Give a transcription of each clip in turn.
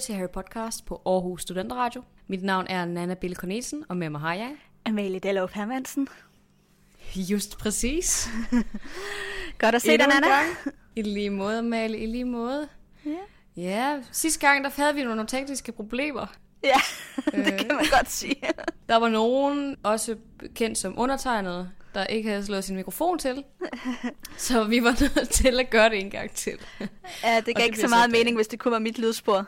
Til Harry Podcast på Aarhus Studenteradio. Mit navn er Nana Bille Cornelsen, og med mig har jeg... Amalie Dallov Hermansen. Just præcis. Godt at se dig, Nana. I lige måde, Amalie, i lige måde. Ja. Ja, sidste gang der havde vi nogle tekniske problemer. Ja, det kan man godt sige. Der var nogen, også kendt som undertegnet, der ikke havde slået sin mikrofon til. Så vi var nødt til at gøre det en gang til. Ja, det gav det ikke så meget mening, hvis det kunne være mit lydspor.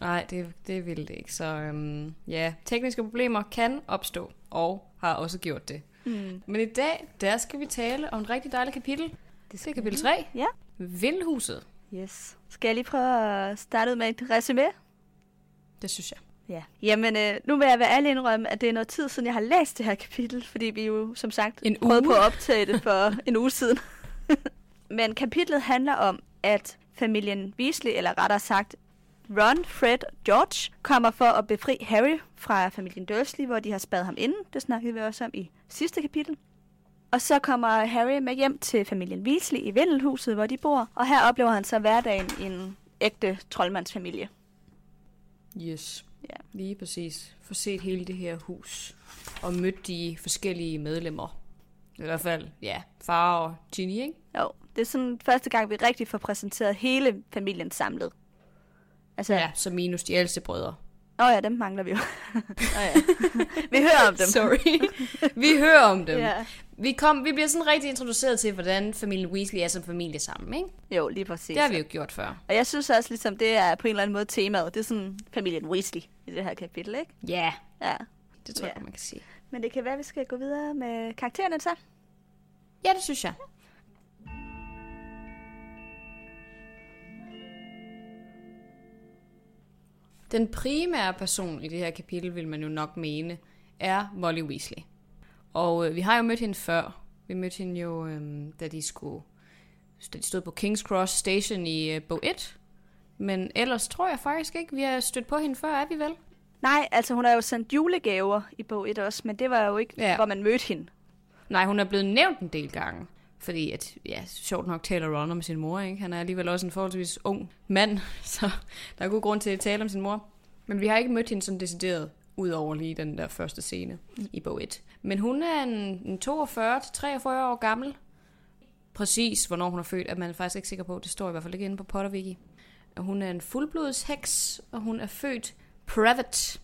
Nej, det, det ville det ikke. Så øhm, ja, tekniske problemer kan opstå, og har også gjort det. Mm. Men i dag, der skal vi tale om et rigtig dejligt kapitel. Det er kapitel 3. Ja. Vindhuset. Yes. Skal jeg lige prøve at starte ud med et resume? Det synes jeg. Ja. Jamen, øh, nu vil jeg være ærlig indrømme, at det er noget tid siden, jeg har læst det her kapitel, fordi vi jo, som sagt, En prøvede uge. på at optage det for en uge siden. Men kapitlet handler om, at familien Weasley, eller rettere sagt Ron, Fred og George, kommer for at befri Harry fra familien Dursley, hvor de har spadet ham inde. Det snakkede vi også om i sidste kapitel. Og så kommer Harry med hjem til familien Weasley i Vindelhuset, hvor de bor. Og her oplever han så hverdagen i en ægte troldmandsfamilie. Yes. Ja. Lige præcis. Få set hele det her hus. Og mødt de forskellige medlemmer. I hvert fald, ja, far og Ginny, ikke? Jo, det er sådan første gang, vi rigtig får præsenteret hele familien samlet. Altså, Ja, så minus de ældste brødre. Åh oh ja, dem mangler vi jo. oh ja. vi hører om dem. Sorry. vi hører om dem. Ja. Vi, kom, vi bliver sådan rigtig introduceret til, hvordan familien Weasley er som familie sammen, ikke? Jo, lige præcis. Det har vi jo gjort før. Og jeg synes også, ligesom det er på en eller anden måde temaet. Det er sådan familien Weasley i det her kapitel, ikke? Ja, Ja. det tror jeg godt, man kan sige. Men det kan være, at vi skal gå videre med karaktererne så. Ja, det synes jeg. Den primære person i det her kapitel, vil man jo nok mene, er Molly Weasley. Og øh, vi har jo mødt hende før. Vi mødte hende jo, øh, da de skulle da de stod på King's Cross Station i øh, bog 1. Men ellers tror jeg faktisk ikke, vi har stødt på hende før, er vi vel? Nej, altså hun har jo sendt julegaver i bog 1 også, men det var jo ikke, Ja. hvor man mødte hende. Nej, hun er blevet nævnt en del gange. Fordi at, ja, sjovt nok taler Ron om sin mor, ikke? Han er alligevel også en forholdsvis ung mand, så der er god grund til at tale om sin mor. Men vi har ikke mødt hende sådan decideret, ud over lige den der første scene i bog 1. Men hun er en, en 42-43 år gammel. Præcis, hvornår hun er født, er man faktisk ikke sikker på. Det står i hvert fald ikke inde på Potterwiki. Og hun er en fuldblods heks, og hun er født Private.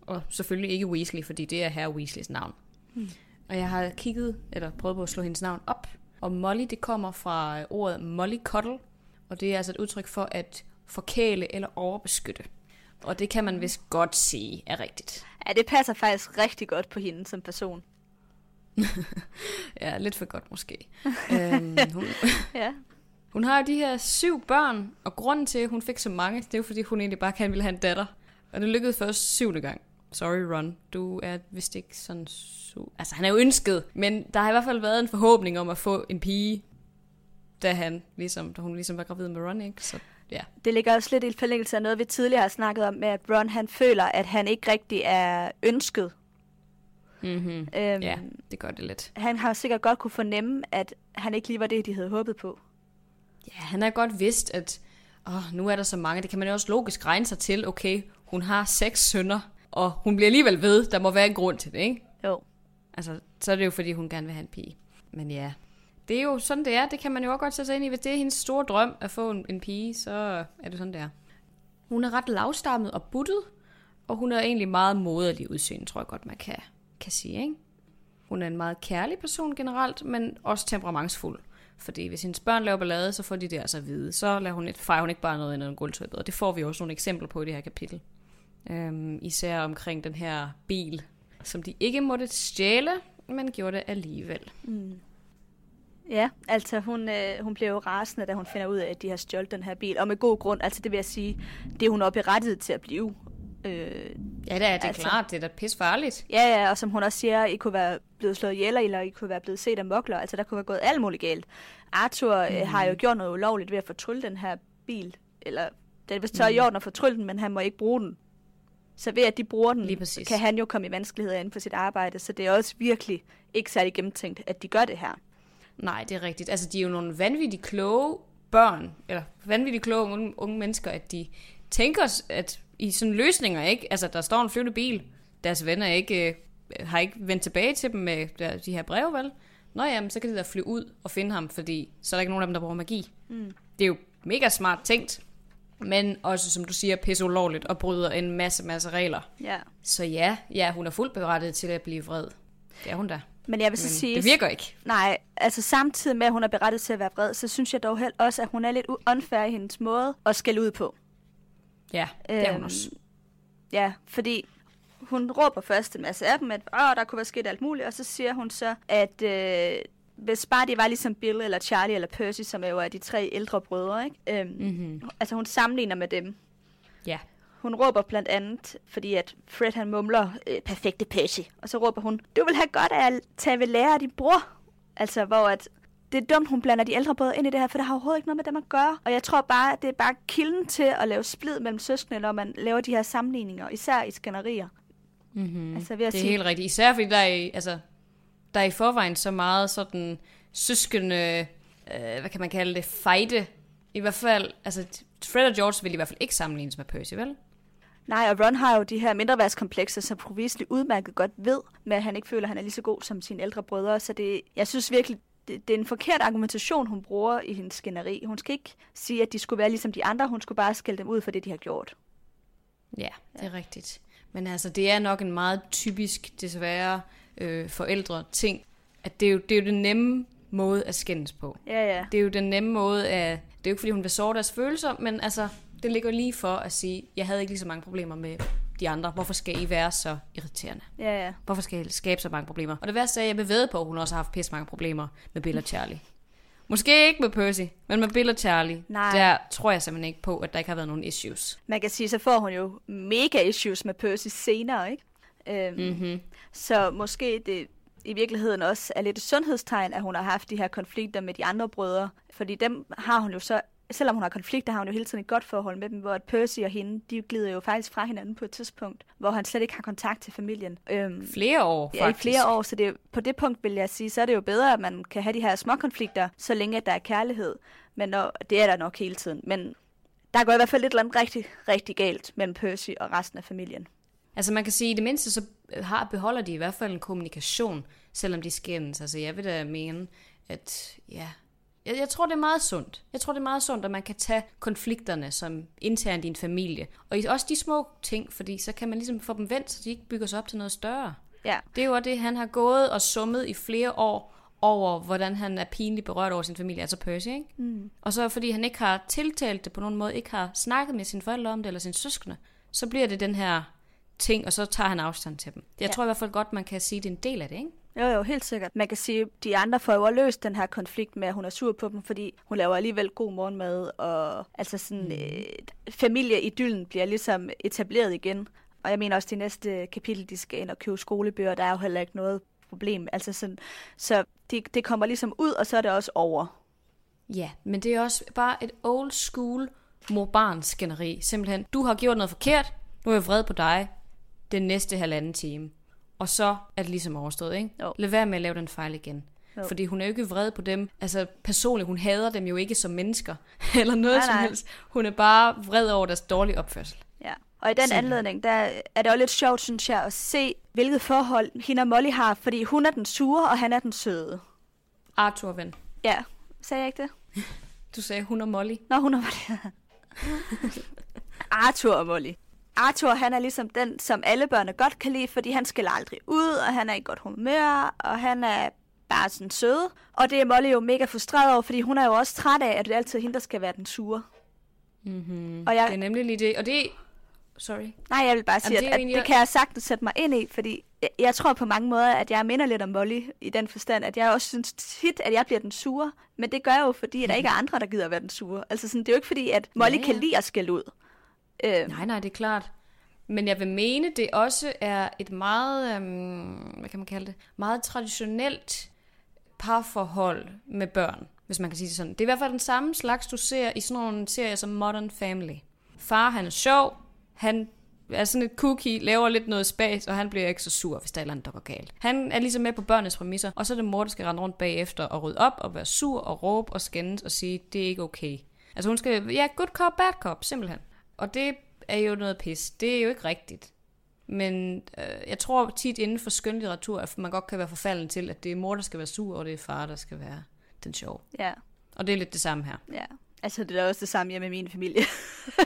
Og selvfølgelig ikke Weasley, fordi det er herre Weasleys navn. Og jeg har kigget, eller prøvet på at slå hendes navn op. Og Molly, det kommer fra øh, ordet mollycoddle. Og det er altså et udtryk for at forkæle eller overbeskytte. Og det kan man vist godt sige er rigtigt. Ja, det passer faktisk rigtig godt på hende som person. Ja, lidt for godt måske. øhm, hun, Ja. hun har jo de her syv børn, og grunden til, at hun fik så mange, det er jo fordi, hun egentlig bare gerne ville have en datter. Og det lykkedes først syvende gang. Sorry, Ron. Du er vist ikke sådan... Su- altså, han er jo ønsket, men der har i hvert fald været en forhåbning om at få en pige, da, han, ligesom, da hun ligesom var gravid med Ron, ikke? Så ja, Det ligger også lidt i forlængelse af noget, vi tidligere har snakket om, med at Ron han føler, at han ikke rigtig er ønsket. mm-hmm. Øhm, ja det gør det lidt. Han har sikkert godt kunne fornemme, at han ikke lige var det, de havde håbet på. Ja, han har godt vidst, at åh, nu er der så mange. Det kan man jo også logisk regne sig til. Okay, hun har seks sønner, og hun bliver alligevel ved. Der må være en grund til det, ikke? Jo. Altså, så er det jo, fordi hun gerne vil have en pige. Men ja, det er jo sådan, det er. Det kan man jo også godt sætte sig ind i. Hvis det er hendes store drøm at få en, en pige, så er det sådan, det er. Hun er ret lavstammet og buttet, og hun er egentlig meget moderlig udseende, tror jeg godt, man kan, kan sige, ikke? Hun er en meget kærlig person generelt, men også temperamentsfuld. Fordi hvis hendes børn laver ballade, så får de det altså at vide. Så lader hun, fejrer hun ikke bare noget ind under gulvtøjet. Og det får vi også nogle eksempler på i det her kapitel. Øhm, især omkring den her bil, som de ikke måtte stjæle, men gjorde det alligevel. Mm. Ja, altså hun, øh, hun bliver jo rasende, da hun finder ud af, at de har stjålet den her bil. Og med god grund, altså det vil jeg sige, det er hun oppe i rettighed til at blive. Øh, Ja, det er, det er Altså- klart. Det er da pis farligt. ja, ja, og som hun også siger, I kunne være blevet slået ihjel, eller I kunne være blevet set af mokler. Altså der kunne være gået alt muligt galt. Arthur mm. øh, har jo gjort noget ulovligt ved at fortrylle den her bil. Eller det er vist tør mm. i orden at fortrylle den, men han må ikke bruge den. Så ved at de bruger den, Lige kan han jo komme i vanskeligheder inden for sit arbejde. Så det er også virkelig ikke særlig gennemtænkt, at de gør det her. Nej, det er rigtigt. Altså, de er jo nogle vanvittigt kloge børn, eller vanvittigt kloge unge, unge mennesker, at de, tænke os, at i sådan løsninger, ikke? Altså, der står en flyvende bil, deres venner ikke, øh, har ikke vendt tilbage til dem med de her breve, vel? Nå jamen, så kan de da flyve ud og finde ham, fordi så er der ikke nogen af dem, der bruger magi. Mm. Det er jo mega smart tænkt, men også, som du siger, pisse ulovligt og bryder en masse, masse regler. Ja. Så ja, ja, hun er fuldt berettiget til at blive vred. Det er hun da. Men jeg vil så Men sige... det virker ikke. Nej, altså samtidig med, at hun er berettet til at være vred, så synes jeg dog helt også, at hun er lidt unfair i hendes måde at skælde ud på. Ja, det er hun Øhm, også. Ja, fordi hun råber først en masse af dem, at Åh, der kunne være sket alt muligt, og så siger hun så, at øh, hvis bare de var ligesom Bill eller Charlie eller Percy, som er jo er de tre ældre brødre, ikke? Øhm, Mm-hmm. altså hun sammenligner med dem. Ja. Hun råber blandt andet, fordi at Fred han mumler, øh, perfekte Percy, og så råber hun, du vil have godt af at tage ved lære af din bror. Altså, hvor at det er dumt, hun blander de ældre brødre ind i det her, for det har overhovedet ikke noget med dem at gøre. Og jeg tror bare, at det er bare kilden til at lave splid mellem søskende, når man laver de her sammenligninger, især i skænderier. Mm-hmm. Altså, ved at Det er sige, helt rigtigt. Især fordi der er, altså, der er i forvejen så meget sådan søskende, øh, hvad kan man kalde det, fejde. I hvert fald, altså Fred og George vil i hvert fald ikke sammenlignes med Percy, vel? Nej, og Ron har jo de her mindreværdskomplekser, som Provisely udmærket godt ved, med at han ikke føler, at han er lige så god som sine ældre brødre. Så det, jeg synes virkelig, det, det er en forkert argumentation, hun bruger i hendes skænderi. Hun skal ikke sige, at de skulle være ligesom de andre. Hun skulle bare skælde dem ud for det, de har gjort. Ja, det er rigtigt. Men altså, det er nok en meget typisk, desværre, øh, forældre ting, at det er, jo, det er jo den nemme måde at skændes på. Ja, ja. Det er jo den nemme måde at... Det er jo ikke, fordi hun vil såre deres følelser, men altså, det ligger lige for at sige, jeg havde ikke lige så mange problemer med de andre. Hvorfor skal I være så irriterende? Ja, ja. Hvorfor skal I skabe så mange problemer? Og det værste er, at jeg vil ved på, at hun også har haft pisse mange problemer med Bill og Charlie. Måske ikke med Percy, men med Bill og Charlie, Nej. der tror jeg simpelthen ikke på, at der ikke har været nogen issues. Man kan sige, så får hun jo mega issues med Percy senere, ikke? Øhm, Mm-hmm. Så måske det i virkeligheden også er lidt et sundhedstegn, at hun har haft de her konflikter med de andre brødre. Fordi dem har hun jo så, selvom hun har konflikter, har hun jo hele tiden et godt forhold med dem, hvor at Percy og hende, de glider jo faktisk fra hinanden på et tidspunkt, hvor han slet ikke har kontakt til familien. Øhm, Flere år, Ja, i flere år, så det, på det punkt vil jeg sige, så er det jo bedre, at man kan have de her små konflikter, så længe at der er kærlighed. Men når, det er der nok hele tiden. Men der går i hvert fald et eller andet rigtig, rigtig galt mellem Percy og resten af familien. Altså man kan sige, at i det mindste så har, beholder de i hvert fald en kommunikation, selvom de skændes. Altså jeg vil da mene, at ja, jeg, jeg tror det er meget sundt. Jeg tror det er meget sundt, at man kan tage konflikterne som internt i en familie. Og også de små ting, fordi så kan man ligesom få dem vendt, så de ikke bygger sig op til noget større. Ja, Det er jo det, han har gået og summet i flere år over, hvordan han er pinligt berørt over sin familie, altså Percy, ikke? Mm. Og så fordi han ikke har tiltalt det på nogen måde, ikke har snakket med sine forældre om det, eller sine søskende, så bliver det den her ting, og så tager han afstand til dem. Jeg Ja. tror i hvert fald godt, man kan sige, at det er en del af det, ikke? Jo, jo, helt sikkert. Man kan sige, at de andre får jo løst den her konflikt med, at hun er sur på dem, fordi hun laver alligevel god morgenmad, og altså sådan, mm. øh, familieidyllen bliver ligesom etableret igen. Og jeg mener også, at de næste kapitel, de skal ind og købe skolebøger, der er jo heller ikke noget problem. Altså sådan, så det, det kommer ligesom ud, og så er det også over. Ja, men det er også bare et old school mor-barn skænderi. Simpelthen, du har gjort noget forkert, nu er jeg vred på dig den næste halvanden time. Og så er det ligesom overstået, ikke? Jo. Lad være med at lave den fejl igen. Jo. Fordi hun er jo ikke vred på dem. Altså personligt, hun hader dem jo ikke som mennesker. eller noget Nej, som nej. helst. Hun er bare vred over deres dårlige opførsel. Ja. Og i den Simpelthen. anledning, der er det også lidt sjovt, synes jeg, at se, hvilket forhold hende og Molly har, fordi hun er den sure, og han er den søde. Arthur, ven. Ja, sagde jeg ikke det? Du sagde hun og Molly. Nå, hun er Molly. Arthur og Molly. Arthur, han er ligesom den, som alle børnene godt kan lide, fordi han skiller aldrig ud, og han er i godt humør, og han er bare sådan sød. Og det er Molly jo mega frustreret over, fordi hun er jo også træt af, at det er altid hende, der skal være den sure. Mm-hmm. Og jeg- Det er nemlig lige det. Og det Sorry. Nej, jeg vil bare sige, Jamen, det at, jo at egentlig- det kan jeg sagtens sætte mig ind i, fordi jeg, jeg tror på mange måder, at jeg minder lidt om Molly i den forstand, at jeg også synes tit, at jeg bliver den sure. Men det gør jeg jo, fordi at der ikke er andre, der gider at være den sure. Altså sådan, det er jo ikke fordi, at Molly Ja, kan ja. lide at skælde ud. Øh, Nej, nej, det er klart. Men jeg vil mene, det også er et meget, øhm, hvad kan man kalde det, meget traditionelt parforhold med børn, hvis man kan sige det sådan. Det er i hvert fald den samme slags, du ser i sådan nogle serier som Modern Family. Far, han er sjov, han er sådan et cookie, laver lidt noget spas, og han bliver ikke så sur, hvis der er noget, der går galt. Han er ligesom med på børnenes præmisser, og så er det mor, der skal rende rundt bagefter og rydde op, og være sur og råbe og skændes og sige, det er ikke okay. Altså hun skal, ja, good cop, bad cop, simpelthen. Og det er jo noget pis. Det er jo ikke rigtigt. Men øh, jeg tror tit inden for skønlitteratur, at man godt kan være forfalden til, at det er mor, der skal være sur, og det er far, der skal være den sjov. Ja, Og det er lidt det samme her. ja. Altså, det er også det samme hjemme i min familie.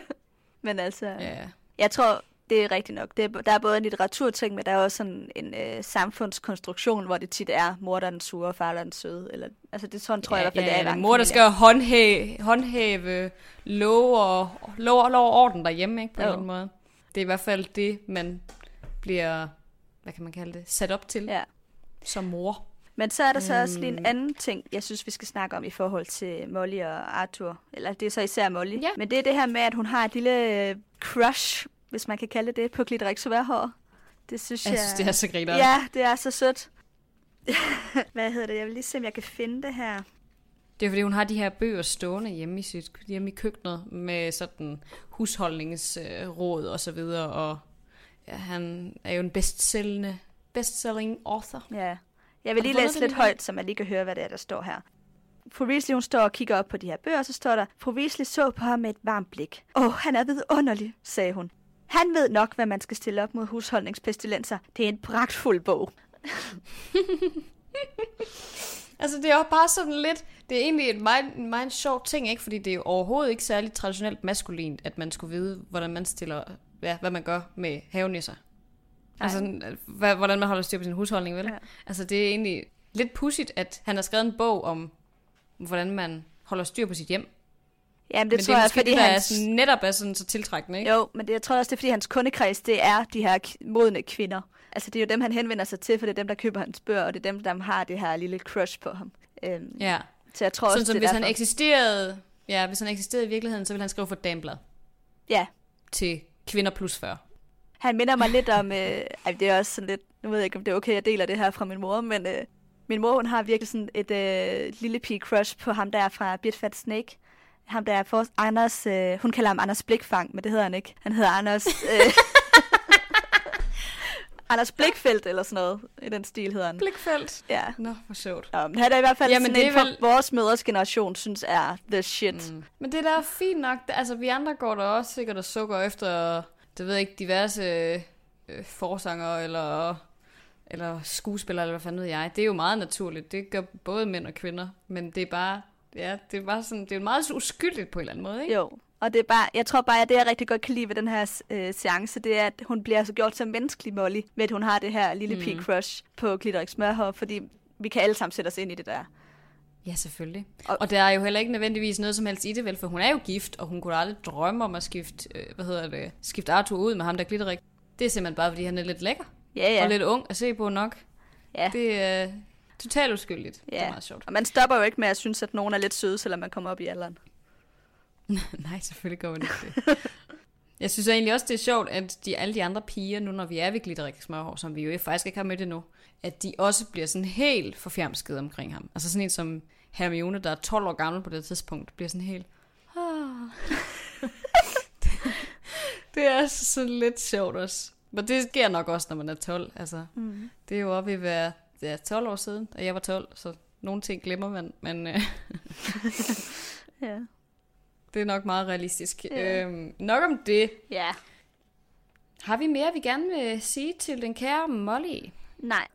Men altså, Ja. jeg tror, det er rigtigt nok. Det er, der er både en litteraturting, men der er også sådan en øh, samfundskonstruktion, hvor det tit er mor, der er den sure, og far, der er den søde. Eller, altså, det sådan tror jeg i hvert fald, det er mange mor, der skal håndhæve, håndhæve lov og, lov, og- lov og orden derhjemme, ikke, på Jo. en måde. Det er i hvert fald det, man bliver, hvad kan man kalde det, sat op til Ja. som mor. Men så er der så også lige en Øhm. anden ting, jeg synes, vi skal snakke om i forhold til Molly og Arthur. Eller det er så især Molly. Ja. Men det er det her med, at hun har et lille øh, crush, hvis man kan kalde det på Glitterik Sværhår. Det synes jeg... Jeg synes, det er så griner. Ja, det er så sødt. Hvad hedder det? Jeg vil lige se, om jeg kan finde det her. Det er fordi, hun har de her bøger stående hjemme i, sit, hjemme i køkkenet med sådan husholdningsråd og så videre. Og ja, han er jo en bestsellende, bestselling author. Ja. Jeg vil lige læse lidt højt, så man lige kan høre, hvad det er, der står her. Fru Weasley, hun står og kigger op på de her bøger, og så står der, Fru Weasley så på ham med et varmt blik. Åh, oh, han er vidunderlig, sagde hun. Han ved nok, hvad man skal stille op mod husholdningspestilenser. Det er en pragtfuld bog. Altså, det er jo bare sådan lidt... Det er egentlig en meget, en meget sjov ting, ikke? Fordi det er jo overhovedet ikke særlig traditionelt maskulint, at man skulle vide, hvordan man stiller... Ja, hvad man gør med havenisser. Altså, hvad, hvordan man holder styr på sin husholdning, vel? Ja. Altså, det er egentlig lidt pudsigt, at han har skrevet en bog om, hvordan man holder styr på sit hjem. Jamen, det men tror det er jeg, fordi det, der hans... er netop er sådan så tiltrækkende, ikke? Jo, men det, jeg tror også, det er, fordi hans kundekreds, det er de her modne kvinder. Altså, det er jo dem, han henvender sig til, for det er dem, der køber hans bøger, og det er dem, der har det her lille crush på ham. Øhm, Ja. Så jeg tror Sådan også, som det hvis er han derfor. eksisterede... Ja, hvis han eksisterede i virkeligheden, så ville han skrive for et dameblad Ja, til kvinder plus 40. Han minder mig lidt om, øh, ej, det er også sådan lidt, nu ved jeg ikke, om det er okay, jeg deler det her fra min mor, men øh, min mor, hun har virkelig sådan et øh, lille pige crush på ham der fra Bit Fat Snake. Ham der er for Anders, øh, hun kalder ham Anders Blikfang, men det hedder han ikke. Han hedder Anders, øh, Anders Blikfeldt eller sådan noget, i den stil hedder han. Blikfelt. Ja. Nå, hvor sjovt. Um, han er i hvert fald Jamen, sådan det en er for vel- vores mødres generation, synes er the shit. Mm. Men det der er fint nok. Altså, vi andre går der også sikkert og sukker efter, det ved jeg ikke, diverse øh, forsanger eller, eller skuespillere, eller hvad fanden ved jeg. Det er jo meget naturligt. Det gør både mænd og kvinder. Men det er bare, ja, det er bare sådan, det er meget uskyldigt på en eller anden måde, ikke? Jo, og det er bare, jeg tror bare, at det jeg rigtig godt kan lide ved den her øh, seance, det er, at hun bliver altså gjort så menneskelig, Molly, ved at hun har det her lille mm. crush på Glitterik Smørhår, fordi vi kan alle sammen sætte os ind i det der. Ja, selvfølgelig. Og- Og, der er jo heller ikke nødvendigvis noget som helst i det, vel, for hun er jo gift, og hun kunne aldrig drømme om at skifte, øh, hvad hedder det, skifte Arthur ud med ham, der glitterik. Det er simpelthen bare, fordi han er lidt lækker, Ja, ja. og lidt ung at se på nok. ja. Det øh, totalt uskyldigt. Det ja. er meget sjovt. Og man stopper jo ikke med at synes, at nogen er lidt søde, selvom man kommer op i alderen. Nej, selvfølgelig går man ikke det. Jeg synes egentlig også, det er sjovt, at de, alle de andre piger, nu når vi er ved Glitterik Smørhår, som vi jo faktisk ikke har mødt endnu, at de også bliver sådan helt forfjamsket omkring ham. Altså sådan en som Hermione, der er 12 år gammel på det tidspunkt, bliver sådan helt... Ah. det er sådan lidt sjovt også. Men det sker nok også, når man er 12. Altså, Mm. det er jo oppe i at være ja, 12 år siden, og jeg var 12, så nogle ting glemmer man, men øh, Ja. det er nok meget realistisk. Ja. Øhm, nok om det. ja. Har vi mere, vi gerne vil sige til den kære Molly? Nej.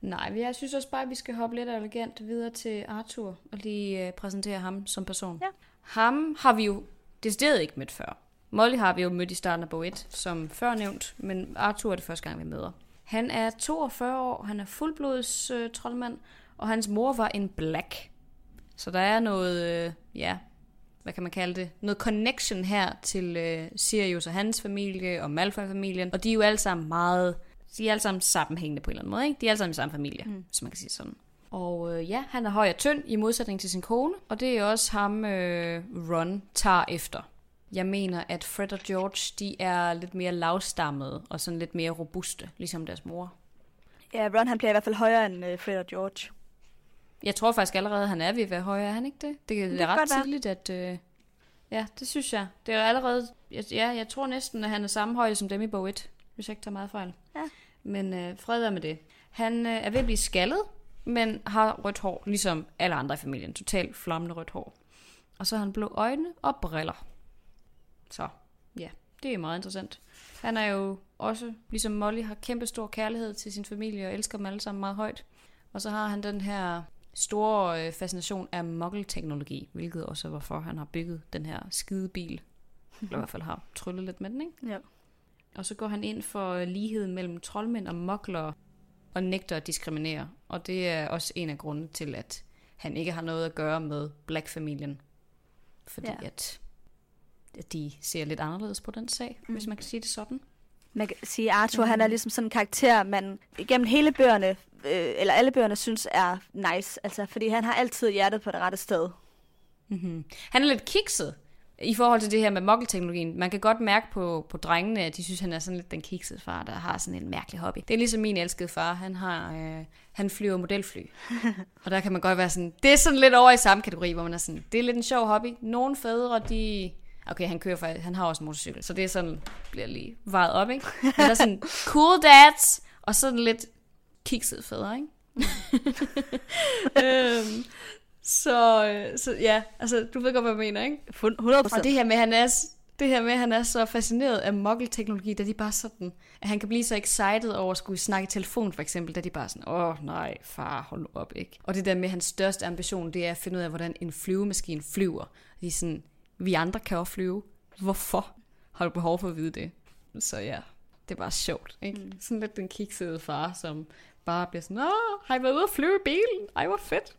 Nej, jeg synes også bare, at vi skal hoppe lidt elegant videre til Arthur og lige øh, præsentere ham som person. Ja. Ham har vi jo decideret ikke mødt før. Molly har vi jo mødt i starten af bog 1, som før nævnt, men Arthur er det første gang, vi møder. Han er 42 år, han er fuldblods øh, troldmand, og hans mor var en black. Så der er noget, øh, ja, hvad kan man kalde det, noget connection her til øh, Sirius og hans familie og Malfoy-familien. Og de er jo alle sammen meget, de er alle sammen sammenhængende på en eller anden måde, ikke? De er alle sammen i samme familie, mm. hvis man kan sige sådan. Og øh, ja, han er høj og tynd i modsætning til sin kone, og det er også ham, øh, Ron tager efter. Jeg mener, at Fred og George, de er lidt mere lavstammede og sådan lidt mere robuste, ligesom deres mor. Ja, Ron han bliver i hvert fald højere end øh, Fred og George. Jeg tror faktisk allerede, han er ved at være højere, er han ikke det? Det, det kan er ret tidligt, at... Øh, ja, det synes jeg. Det er allerede... Ja, jeg tror næsten, at han er samme højde som dem i bog 1, hvis jeg ikke tager meget fejl. Ja. Men øh, fred være med det. Han øh, er ved at blive skaldet, men har rødt hår, ligesom alle andre i familien. Totalt flammende rødt hår. Og så har han blå øjne og briller. Så, ja. Det er meget interessant. Han er jo også, ligesom Molly, har kæmpe stor kærlighed til sin familie og elsker dem alle sammen meget højt. Og så har han den her store øh, fascination af muggle-teknologi, hvilket også er hvorfor han har bygget den her skide bil. Eller i hvert fald har tryllet lidt med den, ikke? Ja. Og så går han ind for øh, lighed mellem troldmænd og muggler og nægter at diskriminere. Og det er også en af grundene til, at han ikke har noget at gøre med Black-familien. Fordi ja. at, at de ser lidt anderledes på den sag, mm. hvis man kan sige det sådan. Man kan sige, at Arthur han er ligesom sådan en karakter, man igennem hele bøgerne, øh, eller alle bøgerne, synes er nice. Altså, fordi han har altid hjertet på det rette sted. Mm-hmm. Han er lidt kikset i forhold til det her med mokkelteknologien. Man kan godt mærke på, på drengene, at de synes, han er sådan lidt den kiksede far, der har sådan en mærkelig hobby. Det er ligesom min elskede far. Han, har, øh, han flyver modelfly. og der kan man godt være sådan, det er sådan lidt over i samme kategori, hvor man er sådan, det er lidt en sjov hobby. Nogle fædre, de... Okay, han kører faktisk, han har også en motorcykel, så det er sådan, bliver lige vejet op, ikke? Men der er sådan, cool dads, og sådan lidt kiksede fædre, ikke? øhm, så, øh, så ja, altså, du ved godt, hvad jeg mener, ikke? 100 Og det her med, han er, det her med, at han er så fascineret af muggle-teknologi, da de bare sådan, at han kan blive så excited over at skulle snakke i telefon, for eksempel, da de bare sådan, åh nej, far, hold nu op, ikke? Og det der med, at hans største ambition, det er at finde ud af, hvordan en flyvemaskine flyver. De er sådan, vi andre kan også flyve. Hvorfor har du behov for at vide det? Så ja, det er bare sjovt, ikke? Mm. Sådan lidt den kiksede far, som bare bliver sådan, åh, har I været ude at flyve i bilen? Ej, hvor fedt.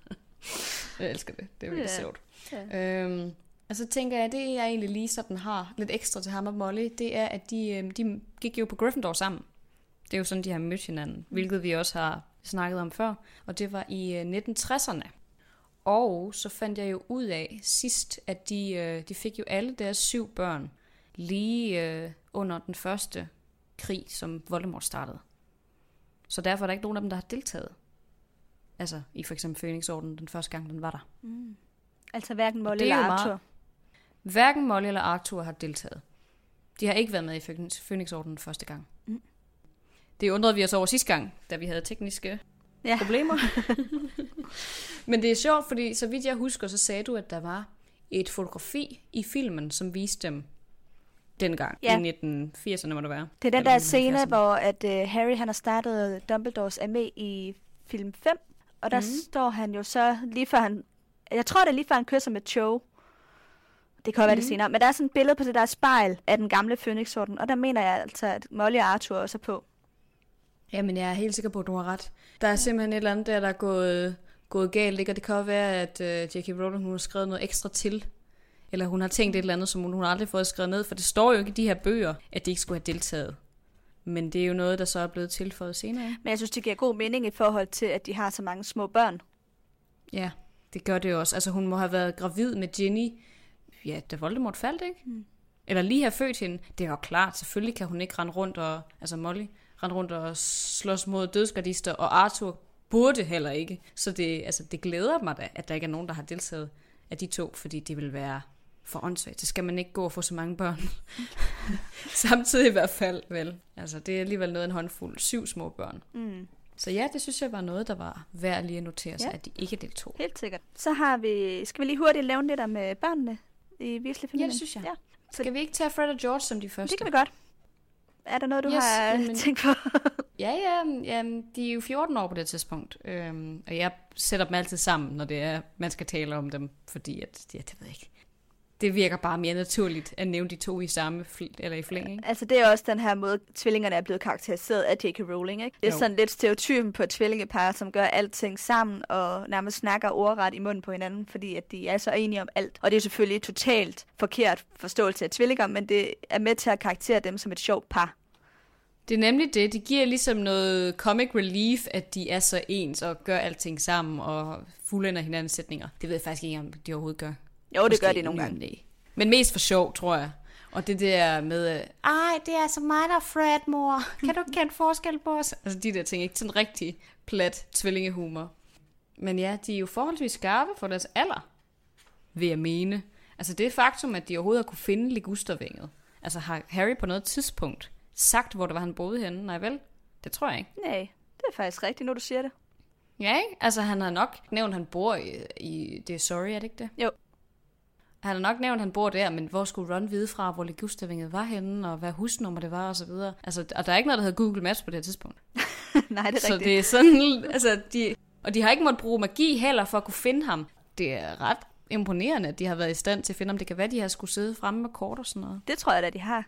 jeg elsker det. Det er virkelig Ja. sjovt. Ja. Øhm, og så tænker jeg, det jeg egentlig lige sådan har lidt ekstra til ham og Molly, det er, at de, øhm, de gik jo på Gryffindor sammen. Det er jo sådan, de har mødt hinanden, hvilket vi også har snakket om før. Og det var i øh, 1960'erne. Og så fandt jeg jo ud af sidst, at de, øh, de fik jo alle deres syv børn lige øh, under den første krig, som Voldemort startede. Så derfor er der ikke nogen af dem, der har deltaget. Altså i for eksempel Phoenixorden den første gang, den var der. Altså hverken Molly er eller jo meget- Arthur. Hverken Molly eller Arthur har deltaget. De har ikke været med i Phoenix-ordenen første gang. Mm. Det undrede vi os over sidste gang, da vi havde tekniske Ja. problemer. Men det er sjovt, fordi så vidt jeg husker, så sagde du, at der var et fotografi i filmen, som viste dem dengang, Ja. i 1980'erne må det være. Det er den der scene, 1970'erne. hvor at, uh, Harry han har startet Dumbledores armé i film 5. Og der mm. står han jo så lige før han... Jeg tror, det er lige før han kysser med Cho. Det kan jo være det Mhm. senere. Men der er sådan et billede på det der spejl af den gamle Phoenix-orden. Og der mener jeg altså, at Molly og Arthur også er på. Jamen, jeg er helt sikker på, at du har ret. Der er simpelthen et eller andet der, der er gået, gået galt, ikke? Og det kan også være, at uh, J.K. Rowling hun har skrevet noget ekstra til. Eller hun har tænkt et eller andet, som hun, hun har aldrig fået skrevet ned. For det står jo ikke i de her bøger, at de ikke skulle have deltaget. Men det er jo noget, der så er blevet tilføjet senere. Men jeg synes, det giver god mening i forhold til, at de har så mange små børn. Ja, det gør det også. Altså, hun må have været gravid med Ginny, ja, da Voldemort faldt, ikke? Mm. Eller lige have født hende. Det er jo klart, selvfølgelig kan hun ikke rende rundt og, altså Molly, rende rundt og slås mod dødsgardister, og Arthur burde heller ikke. Så det, altså, det glæder mig da, at der ikke er nogen, der har deltaget af de to, fordi det vil være for åndssvagt. Så skal man ikke gå og få så mange børn. Samtidig i hvert fald, vel. Altså, det er alligevel noget en håndfuld. Syv små børn. Mm. Så ja, det synes jeg var noget, der var værd lige at notere sig, Ja. at de ikke deltog. Helt sikkert. Så har vi... Skal vi lige hurtigt lave lidt om øh, børnene i Weasley-familien? Ja, det synes jeg. Ja, Skal vi ikke tage Fred og George som de første? det kan vi godt. Er der noget, du Yes, har jamen- tænkt på? Ja, ja, jamen, de er jo 14 år på det tidspunkt. Øhm, og jeg sætter dem altid sammen, når det er, man skal tale om dem, fordi at, ja, det ved jeg ikke. Det virker bare mere naturligt at nævne de to i samme fl- eller i flæng, ikke? Altså, det er også den her måde, tvillingerne er blevet karakteriseret af J.K. Rowling, ikke? Det er Jo. sådan lidt stereotypen på et tvillingepar, som gør alting sammen og nærmest snakker ordret i munden på hinanden, fordi at de er så enige om alt. Og det er selvfølgelig totalt forkert forståelse af tvillinger, men det er med til at karakterisere dem som et sjovt par. Det er nemlig det. Det giver ligesom noget comic relief, at de er så ens og gør alting sammen og fuldender hinandens sætninger. Det ved jeg faktisk ikke, om de overhovedet gør. Jo, det Måske gør de nogle gange. næ. Men mest for sjov, tror jeg. Og det der med, øh, ej, det er altså mig, der er Fred, mor. Kan du ikke kende forskel på os? Altså de der ting, ikke sådan rigtig plat tvillingehumor. Men ja, de er jo forholdsvis skarpe for deres alder, vil jeg mene. Altså det faktum, at de overhovedet har kunne finde Ligustervænget. Altså har Harry på noget tidspunkt sagt, hvor det var, han boede henne? Nej vel? Det tror jeg ikke. Nej, det er faktisk rigtigt, når du siger det. Ja, ikke? Altså han har nok nævnt, at han bor i, i det er sorry, er det ikke det? Jo. Han har nok nævnt, at han bor der, men hvor skulle Ron vide fra, hvor Ligustavinget var henne, og hvad husnummer det var, og så videre. Altså, og der er ikke noget, der hedder Google Maps på det her tidspunkt. Nej, det er Så rigtigt. det er sådan, altså, de, og de har ikke måttet bruge magi heller for at kunne finde ham. Det er ret imponerende, at de har været i stand til at finde ham. Det kan være, de har skulle sidde fremme med kort og sådan noget. det tror jeg da, de har.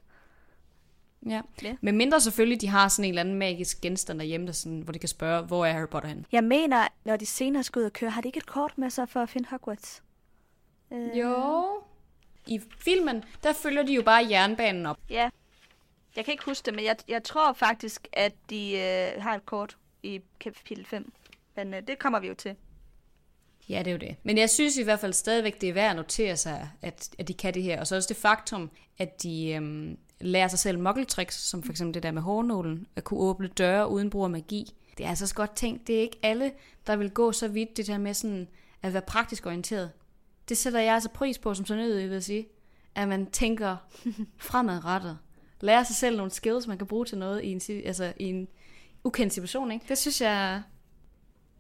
Ja. Ja. Men mindre selvfølgelig, de har sådan en eller anden magisk genstand derhjemme, der sådan, hvor de kan spørge, hvor er Harry Potter henne? Jeg mener, når de senere skal ud og køre, har de ikke et kort med sig for at finde Hogwarts? Øh, Jo. I filmen, der følger de jo bare jernbanen op. Ja. Jeg kan ikke huske det, men jeg, jeg tror faktisk, at de øh, har et kort i kapitel 5. Men øh, det kommer vi jo til. Ja, det er jo det. Men jeg synes i hvert fald stadigvæk, det er værd at notere sig, at, at de kan det her. Og så også det faktum, at de øhm, lærer sig selv mokkeltricks, som for eksempel det der med hårnålen, at kunne åbne døre uden brug af magi. Det er altså også godt tænkt. Det er ikke alle, der vil gå så vidt, det der med sådan at være praktisk orienteret. Det sætter jeg altså pris på som sådan noget, vil jeg sige. At man tænker fremadrettet. Lærer sig selv nogle skills, man kan bruge til noget i en, altså, i en ukendt situation. Ikke? Det synes jeg...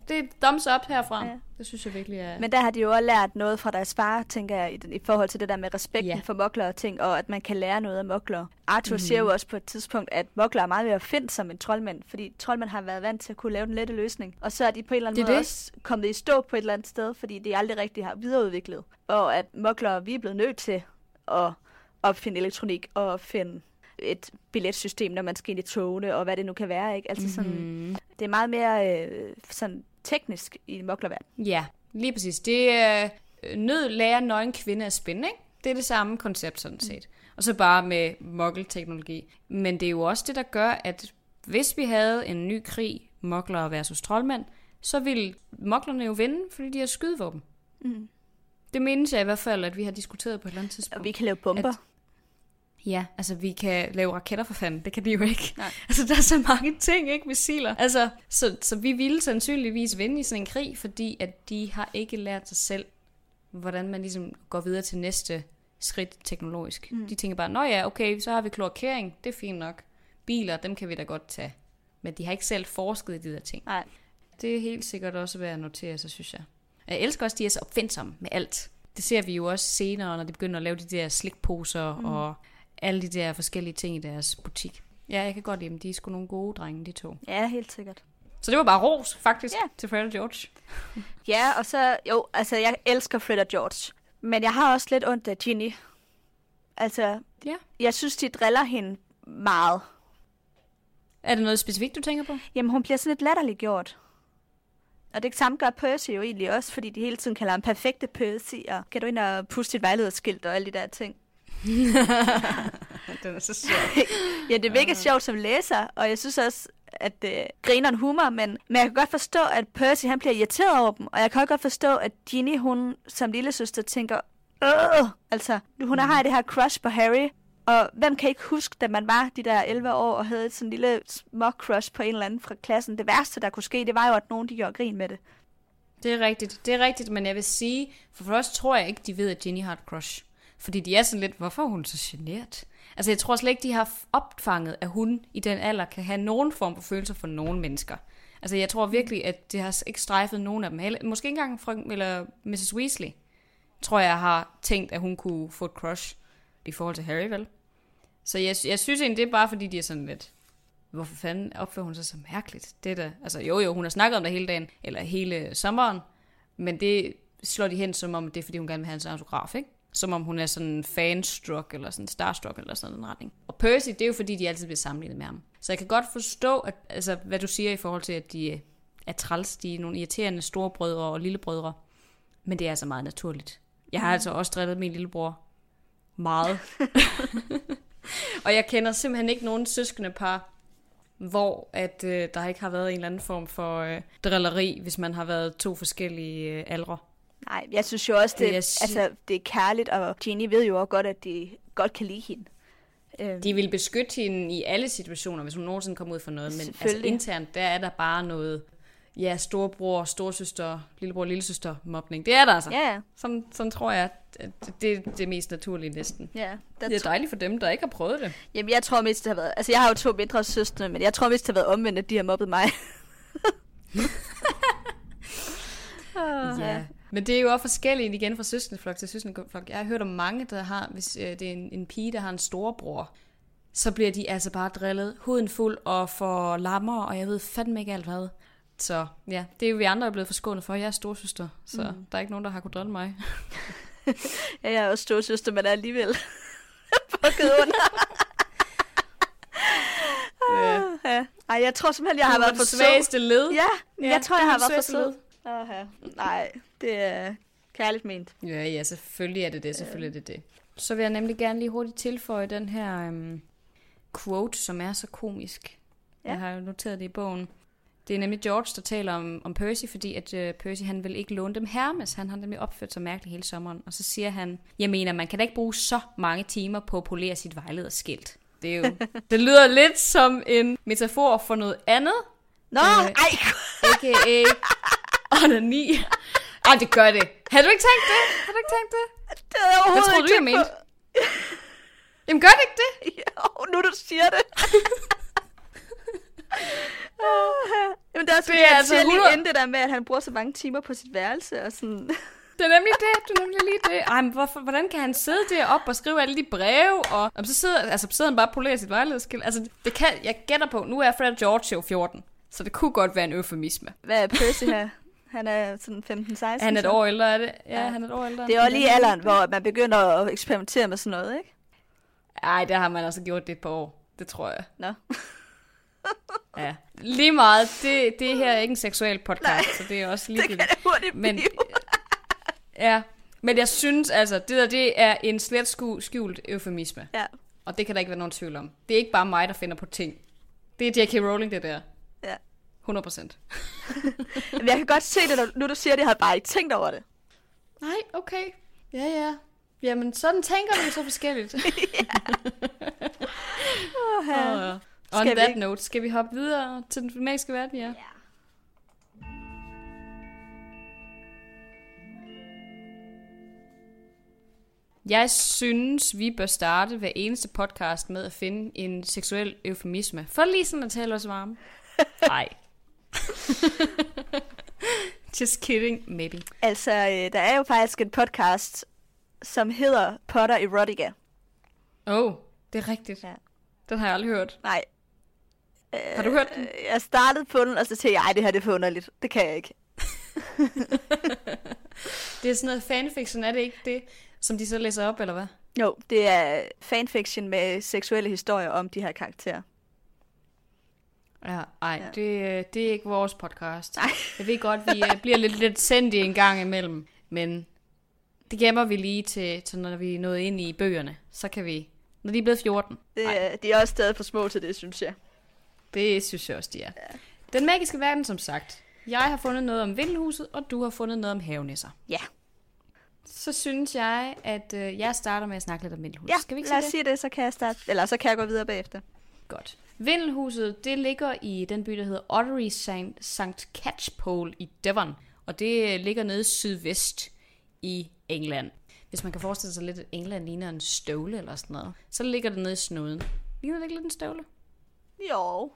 Det er thumbs up herfra. Ja. Det synes jeg virkelig er... Men der har de jo også lært noget fra deres far, tænker jeg, i, den- i forhold til det der med respekten Ja. for mokler og ting, og at man kan lære noget af mokler. Arthur mm-hmm. siger jo også på et tidspunkt, at mokler er meget mere finde som en troldmand, fordi troldmænd har været vant til at kunne lave den lette løsning. Og så er de på en eller anden Det måde det. også kommet i stå på et eller andet sted, fordi de aldrig rigtig har videreudviklet. Og at mokler, vi er blevet nødt til at opfinde elektronik og opfinde et billetsystem, når man skal ind i togene, og hvad det nu kan være. Ikke? Altså sådan, Mm. det er meget mere øh, sådan teknisk i moklerverdenen. Ja, lige præcis. Det er øh, nød lærer nøgen kvinde at spænde, ikke? Det er det samme koncept sådan set. Og så bare med mokkelteknologi. Men det er jo også det, der gør, at hvis vi havde en ny krig, mokler versus troldmænd, så ville moklerne jo vinde, fordi de har skydevåben. Mm. Det mindes jeg i hvert fald, at vi har diskuteret på et eller andet Og tidspunkt. vi kan lave bomber. At- Ja, altså vi kan lave raketter for fanden, det kan de jo ikke. Nej. Altså der er så mange ting, ikke, missiler. Altså, så, så vi ville sandsynligvis vinde i sådan en krig, fordi at de har ikke lært sig selv, hvordan man ligesom går videre til næste skridt teknologisk. Mm. De tænker bare, nå ja, okay, så har vi kloakering, det er fint nok. Biler, dem kan vi da godt tage. Men de har ikke selv forsket i de der ting. Nej. Det er helt sikkert også værd at notere sig, synes jeg. Jeg elsker også, at de er så opfindsomme med alt. Det ser vi jo også senere, når de begynder at lave de der slikposer mm. og alle de der forskellige ting i deres butik. Ja, jeg kan godt lide dem. De er sgu nogle gode drenge, de to. Ja, helt sikkert. Så det var bare ros, faktisk, Ja. til Fred og George. Ja, og så, jo, altså, jeg elsker Fred og George. Men jeg har også lidt ondt af Ginny. Altså, Ja. jeg synes, de driller hende meget. Er det noget specifikt, du tænker på? Jamen, hun bliver sådan lidt latterliggjort. Og det samme gør Percy jo egentlig også, fordi de hele tiden kalder ham perfekte Percy, og kan du ind og puste dit vejlederskilt og alle de der ting. Den er så sjov. Ja, det er mega sjovt som læser, og jeg synes også, at øh, griner en humor, men, men jeg kan godt forstå, at Percy han bliver irriteret over dem, og jeg kan også godt forstå, at Ginny, hun som lille søster tænker, øh, altså, hun har det her crush på Harry, og hvem kan ikke huske, da man var de der 11 år og havde et sådan lille små crush på en eller anden fra klassen. Det værste, der kunne ske, det var jo, at nogen de gjorde grin med det. Det er rigtigt, det er rigtigt, men jeg vil sige, for først tror jeg ikke, de ved, at Ginny har et crush. Fordi de er sådan lidt, hvorfor er hun så genert? Altså jeg tror slet ikke, de har opfanget, at hun i den alder kan have nogen form for følelser for nogen mennesker. Altså jeg tror virkelig, at det har ikke strejfet nogen af dem. Heller- Måske ikke engang Frank eller Mrs. Weasley, tror jeg har tænkt, at hun kunne få et crush i forhold til Harry, vel? Så jeg, jeg synes egentlig, det er bare fordi, de er sådan lidt, hvorfor fanden opfører hun sig så mærkeligt? Det der, altså jo jo, hun har snakket om det hele dagen, eller hele sommeren, men det slår de hen som om, det er fordi, hun gerne vil have hans autograf, ikke? Som om hun er sådan fanstruck, eller sådan starstruck, eller sådan en retning. Og Percy, det er jo fordi, de altid bliver sammenlignet med ham. Så jeg kan godt forstå, at, altså, hvad du siger i forhold til, at de er træls, de er nogle irriterende storebrødre og lillebrødre. Men det er altså meget naturligt. Jeg har altså også drillet min lillebror meget. og jeg kender simpelthen ikke nogen søskende par, hvor at øh, der ikke har været en eller anden form for øh, drilleri, hvis man har været to forskellige øh, aldre. Nej, jeg synes jo også, det, er det, sy- altså, det er kærligt, og Ginny ved jo også godt, at de godt kan lide hende. Øhm, De vil beskytte hende i alle situationer, hvis hun nogensinde kommer ud for noget, men altså internt, der er der bare noget, ja, storebror, storsøster, lillebror, lillesøster mobning. Det er der altså. ja, ja. Sådan, sådan tror jeg, at det er det mest naturlige næsten. ja. Det er dejligt for dem, der ikke har prøvet det. Jamen, jeg tror mest, det har været... Altså, jeg har jo to mindre søstre, men jeg tror mest, det har været omvendt, at de har mobbet mig. Ja. Men det er jo også forskelligt igen fra søskendeflok til søskendeflok. Jeg har hørt om mange, der har, hvis øh, det er en, en pige, der har en storebror, så bliver de altså bare drillet huden fuld og får lammer, og jeg ved fandme ikke alt hvad. Så ja, det er jo vi andre er blevet forskånet for. Jeg er storsøster, så mm. der er ikke nogen, der har kunnet drille mig. ja, jeg er også storsøster, men er alligevel pukket under. ja. ja. Ej, jeg tror simpelthen, jeg har været for svageste led. Ja, ja jeg tror, jeg har været for sød. Aha. Nej, det er kærligt ment. Ja, ja, selvfølgelig er det det. Selvfølgelig er det det. Så vil jeg nemlig gerne lige hurtigt tilføje den her um, quote, som er så komisk. Ja. Jeg har jo noteret det i bogen. Det er nemlig George, der taler om, om Percy, fordi at uh, Percy han vil ikke låne dem Hermes. Han har nemlig opført sig mærkeligt hele sommeren. Og så siger han, jeg mener, man kan da ikke bruge så mange timer på at polere sit vejlederskilt. Det, er jo, det lyder lidt som en metafor for noget andet. Nå, øh, ej! A.k.a. onani. Ej, det gør det. Har du ikke tænkt det? Har du ikke tænkt det? Det havde jeg overhovedet Hvad tror du, jeg mente? Jamen, gør det ikke det? Jo, nu du siger det. Jamen, det er også, det er altså lige 100... det der med, at han bruger så mange timer på sit værelse og sådan... Det er nemlig det, det er nemlig lige det. Ej, men hvorfor, hvordan kan han sidde deroppe og skrive alle de breve, og og så sidder, altså, sidder han bare og polerer sit vejledningsskilt? Altså, det kan, jeg gætter på, nu er Fred George jo 14, så det kunne godt være en eufemisme. Hvad er Percy her? Han er sådan 15-16. Han er et år ældre, er det? Ja, ja, han er et år ældre. Det er også lige alderen, hvor man begynder at eksperimentere med sådan noget, ikke? Ej, der har man altså gjort det et par år. Det tror jeg. Nå. ja. Lige meget. Det, det her er ikke en seksuel podcast, Nej, så det er også lige det kan det hurtigt Men, blive. ja, men jeg synes altså, det der det er en slet skjult eufemisme. Ja. Og det kan der ikke være nogen tvivl om. Det er ikke bare mig, der finder på ting. Det er J.K. Rowling, det der. Ja. 100 procent. jeg kan godt se det, nu du siger det, jeg har bare ikke tænkt over det. Nej, okay. Ja, ja. Jamen, sådan tænker vi så forskelligt. oh, ja. uh, on skal that vi... note, skal vi hoppe videre til den magiske verden, ja? Ja. Jeg synes, vi bør starte hver eneste podcast med at finde en seksuel eufemisme. For lige sådan at tale os varme. Nej. Just kidding, maybe. Altså, øh, der er jo faktisk en podcast, som hedder Potter Erotica. Oh, det er rigtigt. Ja. Den har jeg aldrig hørt. Nej. Har du hørt den? Øh, jeg startede på den, og så tænkte jeg, ej, det her det er for underligt. Det kan jeg ikke. det er sådan noget fanfiction, er det ikke det, som de så læser op, eller hvad? Jo, det er fanfiction med seksuelle historier om de her karakterer. Ja, ej, ja. Det, det er ikke vores podcast. Ej. Jeg ved godt, vi øh, bliver lidt, lidt sendt en gang imellem, men det gemmer vi lige til, til, når vi er nået ind i bøgerne. Så kan vi, når de er blevet 14. Det, er, de er også stadig for små til det, synes jeg. Det synes jeg også, de er. Ja. Den magiske verden, som sagt. Jeg har fundet noget om vindelhuset, og du har fundet noget om havenisser. Ja. Så synes jeg, at øh, jeg starter med at snakke lidt om vindelhuset. Ja, Skal vi ikke lad os det? sige det, så kan jeg starte. Eller så kan jeg gå videre bagefter. Godt. Vindelhuset, det ligger i den by, der hedder Ottery St. Catchpole i Devon. Og det ligger nede sydvest i England. Hvis man kan forestille sig lidt, at England ligner en støvle eller sådan noget, så ligger det nede i snuden. Ligner det ikke lidt en støvle? Jo.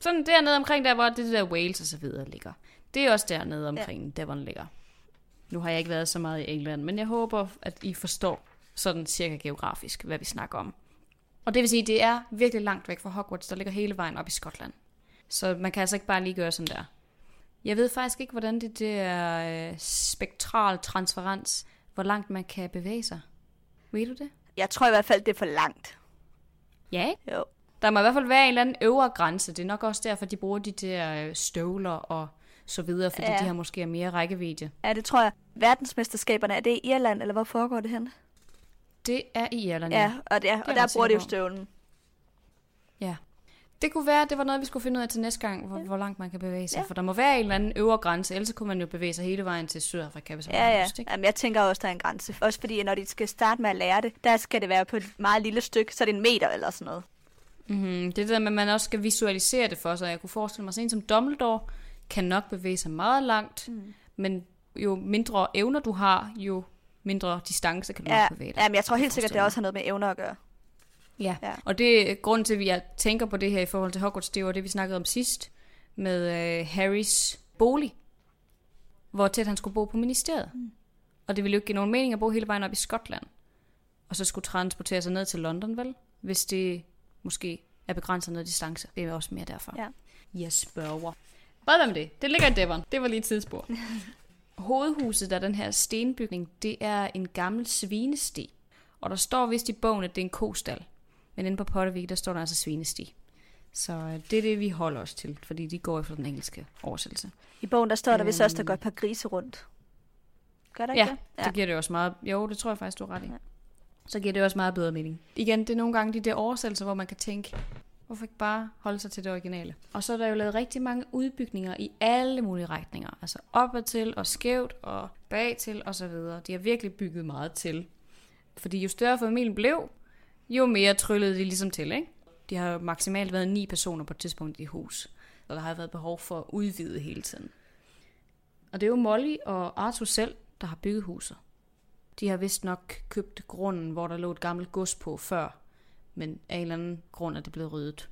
Sådan dernede omkring der, hvor det der Wales og så videre ligger. Det er også dernede omkring ja. Devon ligger. Nu har jeg ikke været så meget i England, men jeg håber, at I forstår sådan cirka geografisk, hvad vi snakker om. Og det vil sige, at det er virkelig langt væk fra Hogwarts, der ligger hele vejen op i Skotland. Så man kan altså ikke bare lige gøre sådan der. Jeg ved faktisk ikke, hvordan det, det er øh, spektral transferens, hvor langt man kan bevæge sig. Ved du det? Jeg tror i hvert fald, det er for langt. Ja, ikke? Jo. Der må i hvert fald være en eller anden øvre grænse. Det er nok også derfor, de bruger de der øh, støvler og så videre, fordi ja. de har måske mere rækkevidde. Ja, det tror jeg. Verdensmesterskaberne, er det i Irland, eller hvor foregår det hen? Det er i Irland, ja. og, det er, og der bruger de jo støvlen. Ja. Det kunne være, at det var noget, vi skulle finde ud af til næste gang, hvor, ja. hvor langt man kan bevæge sig. Ja. For der må være en eller anden øvre grænse, ellers kunne man jo bevæge sig hele vejen til Sydafrika, hvis ja, ja. Lyst, Jamen, jeg tænker også, der er en grænse. Også fordi, når de skal starte med at lære det, der skal det være på et meget lille stykke, så er det en meter eller sådan noget. Mm-hmm. Det er det der med, at man også skal visualisere det for sig. Jeg kunne forestille mig, at en som Dumbledore kan nok bevæge sig meget langt, mm. men jo mindre evner du har, jo mindre distance kan du ja, bevæge dig. Ja, men jeg tror helt sikkert, det også har noget med evner at gøre. Ja, ja. og det er grunden til, at jeg tænker på det her i forhold til Hogwarts, det var det, vi snakkede om sidst, med uh, Harrys bolig, hvor tæt han skulle bo på ministeriet. Mm. Og det ville jo ikke give nogen mening at bo hele vejen op i Skotland. Og så skulle transportere sig ned til London, vel? Hvis det måske er begrænset noget distance. Det er også mere derfor. Ja. Jeg spørger. Hvad med det? Det ligger i Devon. Det var lige et tidsspor. Hovedhuset af den her stenbygning, det er en gammel svinesti. Og der står vist i bogen, at det er en kostal. Men inde på Pottervik, der står der altså svinesti. Så øh, det er det, vi holder os til, fordi de går efter den engelske oversættelse. I bogen, der står der vist også, der Øhm. går et par grise rundt. Gør der ikke Ja, det? ja, det giver det også meget... Jo, det tror jeg faktisk, du har ret i. Ja. Så giver det også meget bedre mening. Igen, det er nogle gange de der oversættelser, hvor man kan tænke, hvorfor ikke bare holde sig til det originale? Og så er der jo lavet rigtig mange udbygninger i alle mulige retninger. Altså opad til og skævt og bag til og så videre. De har virkelig bygget meget til. Fordi jo større familien blev, jo mere tryllede de ligesom til, ikke? De har jo maksimalt været ni personer på et tidspunkt i hus. Og der har været behov for at udvide hele tiden. Og det er jo Molly og Arthur selv, der har bygget huset. De har vist nok købt grunden, hvor der lå et gammelt gods på før, men af en eller anden grund er det blevet ryddet.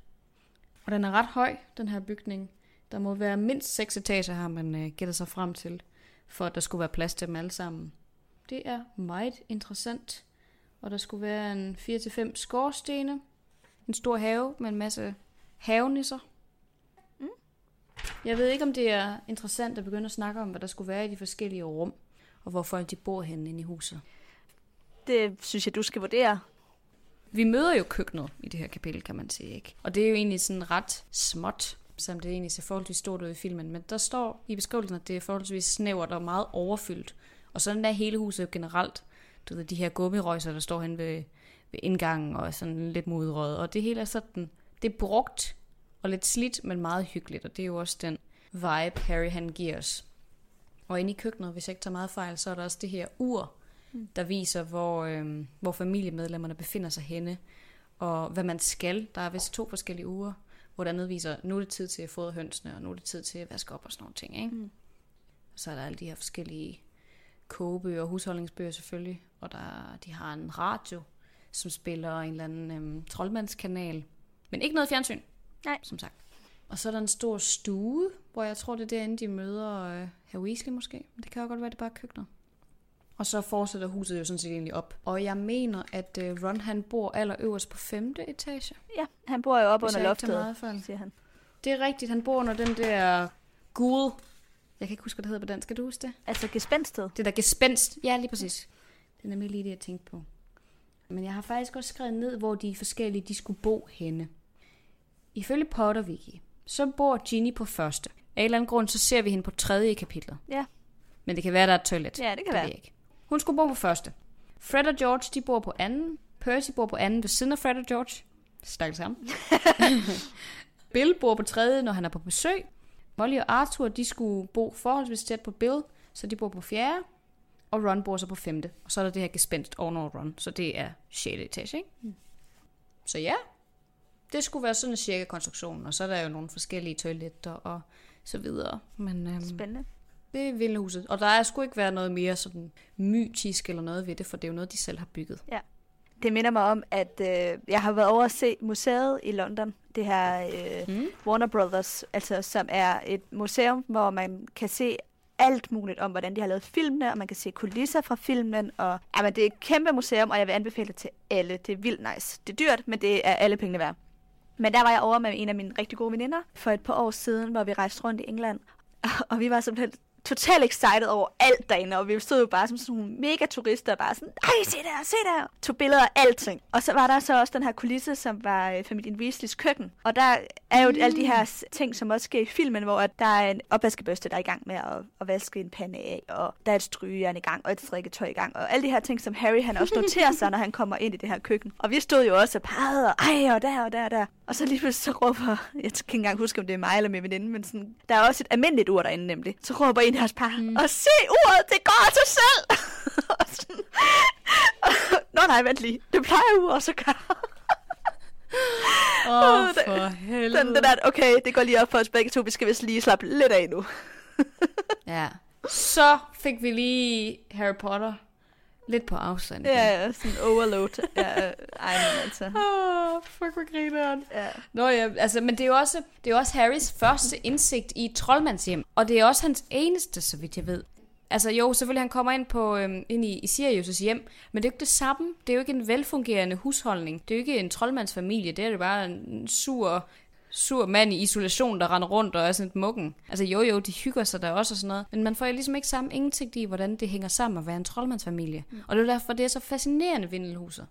Og den er ret høj, den her bygning. Der må være mindst seks etager, har man øh, gættet sig frem til, for at der skulle være plads til dem alle sammen. Det er meget interessant. Og der skulle være en 4-5 skorstene, en stor have med en masse havenisser. Mm. Jeg ved ikke, om det er interessant at begynde at snakke om, hvad der skulle være i de forskellige rum, og hvor folk de bor henne inde i huset. Det synes jeg, du skal vurdere. Vi møder jo køkkenet i det her kapitel, kan man sige, ikke? Og det er jo egentlig sådan ret småt, som det egentlig ser forholdsvis stort ud i filmen. Men der står i beskrivelsen, at det er forholdsvis snævert og meget overfyldt. Og sådan er hele huset jo generelt. Du ved, de her gummirøjser, der står hen ved, ved indgangen og sådan lidt modrøget. Og det hele er sådan, det er brugt og lidt slidt, men meget hyggeligt. Og det er jo også den vibe, Harry han giver os. Og inde i køkkenet, hvis jeg ikke tager meget fejl, så er der også det her ur, der viser, hvor, øh, hvor familiemedlemmerne befinder sig henne, og hvad man skal. Der er vist to forskellige uger, hvor der viser, nu er det tid til at fodre hønsene, og nu er det tid til at vaske op og sådan nogle ting. Ikke? Mm. Så er der alle de her forskellige kogebøger og husholdningsbøger selvfølgelig, og der, de har en radio, som spiller en eller anden øhm, troldmandskanal. Men ikke noget fjernsyn, Nej. som sagt. Og så er der en stor stue, hvor jeg tror, det er derinde, de møder øh, herr Weasley måske. Men det kan jo godt være, det er bare køkkenet. Og så fortsætter huset jo sådan set egentlig op. Og jeg mener, at øh, Ron han bor allerøverst på femte etage. Ja, han bor jo oppe Hvis under loftet, meget fejl. siger han. Det er rigtigt, han bor under den der gul. Jeg kan ikke huske, hvad det hedder på dansk. Skal du huske det? Altså gespændsted. Det der gespenst. Ja, lige præcis. Det er nemlig lige det, jeg tænkte på. Men jeg har faktisk også skrevet ned, hvor de forskellige de skulle bo henne. Ifølge Potter Wiki, så bor Ginny på første. Af en eller anden grund, så ser vi hende på tredje i kapitlet. Ja. Men det kan være, der er et toilet. Ja, det kan det være. Ved jeg ikke. Hun skulle bo på første. Fred og George, de bor på anden. Percy bor på anden ved siden af Fred og George. Stakkels ham. Bill bor på tredje, når han er på besøg. Molly og Arthur, de skulle bo forholdsvis tæt på Bill, så de bor på fjerde. Og Ron bor så på femte. Og så er der det her gespenst ovenover Ron, så det er 6. etage, ikke? Mm. Så ja, det skulle være sådan en cirka konstruktion. Og så er der jo nogle forskellige toiletter og så videre. Men øhm, Spændende. Det er Vildhuset. Og der er sgu ikke været noget mere sådan mytisk eller noget ved det, for det er jo noget, de selv har bygget. Det minder mig om, at øh, jeg har været over at se museet i London. Det her øh, Mm. Warner Brothers, altså som er et museum, hvor man kan se alt muligt om, hvordan de har lavet filmene, og man kan se kulisser fra filmen, og jamen, det er et kæmpe museum, og jeg vil anbefale det til alle. Det er vildt nice. Det er dyrt, men det er alle pengene værd. Men der var jeg over med en af mine rigtig gode veninder for et par år siden, hvor vi rejste rundt i England, og vi var simpelthen totalt excited over alt derinde, og vi stod jo bare som sådan nogle mega turister, bare sådan, ej, se der, se der, tog billeder af alting. Og så var der så også den her kulisse, som var øh, familien Weasleys køkken. Og der er jo mm. alle de her ting, som også sker i filmen, hvor at der er en opvaskebørste, der er i gang med at, at vaske en pande af, og der er et strygejern i gang, og et strikketøj i gang, og alle de her ting, som Harry han også noterer sig, når han kommer ind i det her køkken. Og vi stod jo også og pegede, og ej, og der, og der, og der. Og så lige pludselig så råber, jeg kan ikke engang huske, om det er mig eller min veninde, men sådan, der er også et almindeligt ur derinde nemlig. Så råber en af os par, mm. og se uret, det går af sig selv! og sådan, Nå nej, vent lige, det plejer uret så gør. Åh, oh, for helvede. Den, den der, okay, det går lige op for os begge to, vi skal vist lige slappe lidt af nu. Ja. Så fik vi lige Harry Potter lidt på afstand. Ja, sådan overload. Ja, ej, men altså. Oh, fuck, hvor grineren. Ja. Nå ja, altså, men det er jo også, det er også Harrys første indsigt i et troldmandshjem. Og det er også hans eneste, så vidt jeg ved. Altså jo, selvfølgelig han kommer ind, på, øhm, ind i, i Sirius' hjem, men det er jo ikke det samme. Det er jo ikke en velfungerende husholdning. Det er jo ikke en troldmandsfamilie. Det er jo bare en sur, sur mand i isolation, der render rundt og er sådan et muggen. Altså jo jo, de hygger sig der også og sådan noget. Men man får jo ligesom ikke samme indsigt i, hvordan det hænger sammen at være en troldmandsfamilie. Mm. Og det er derfor, det er så fascinerende, Vindelhuset.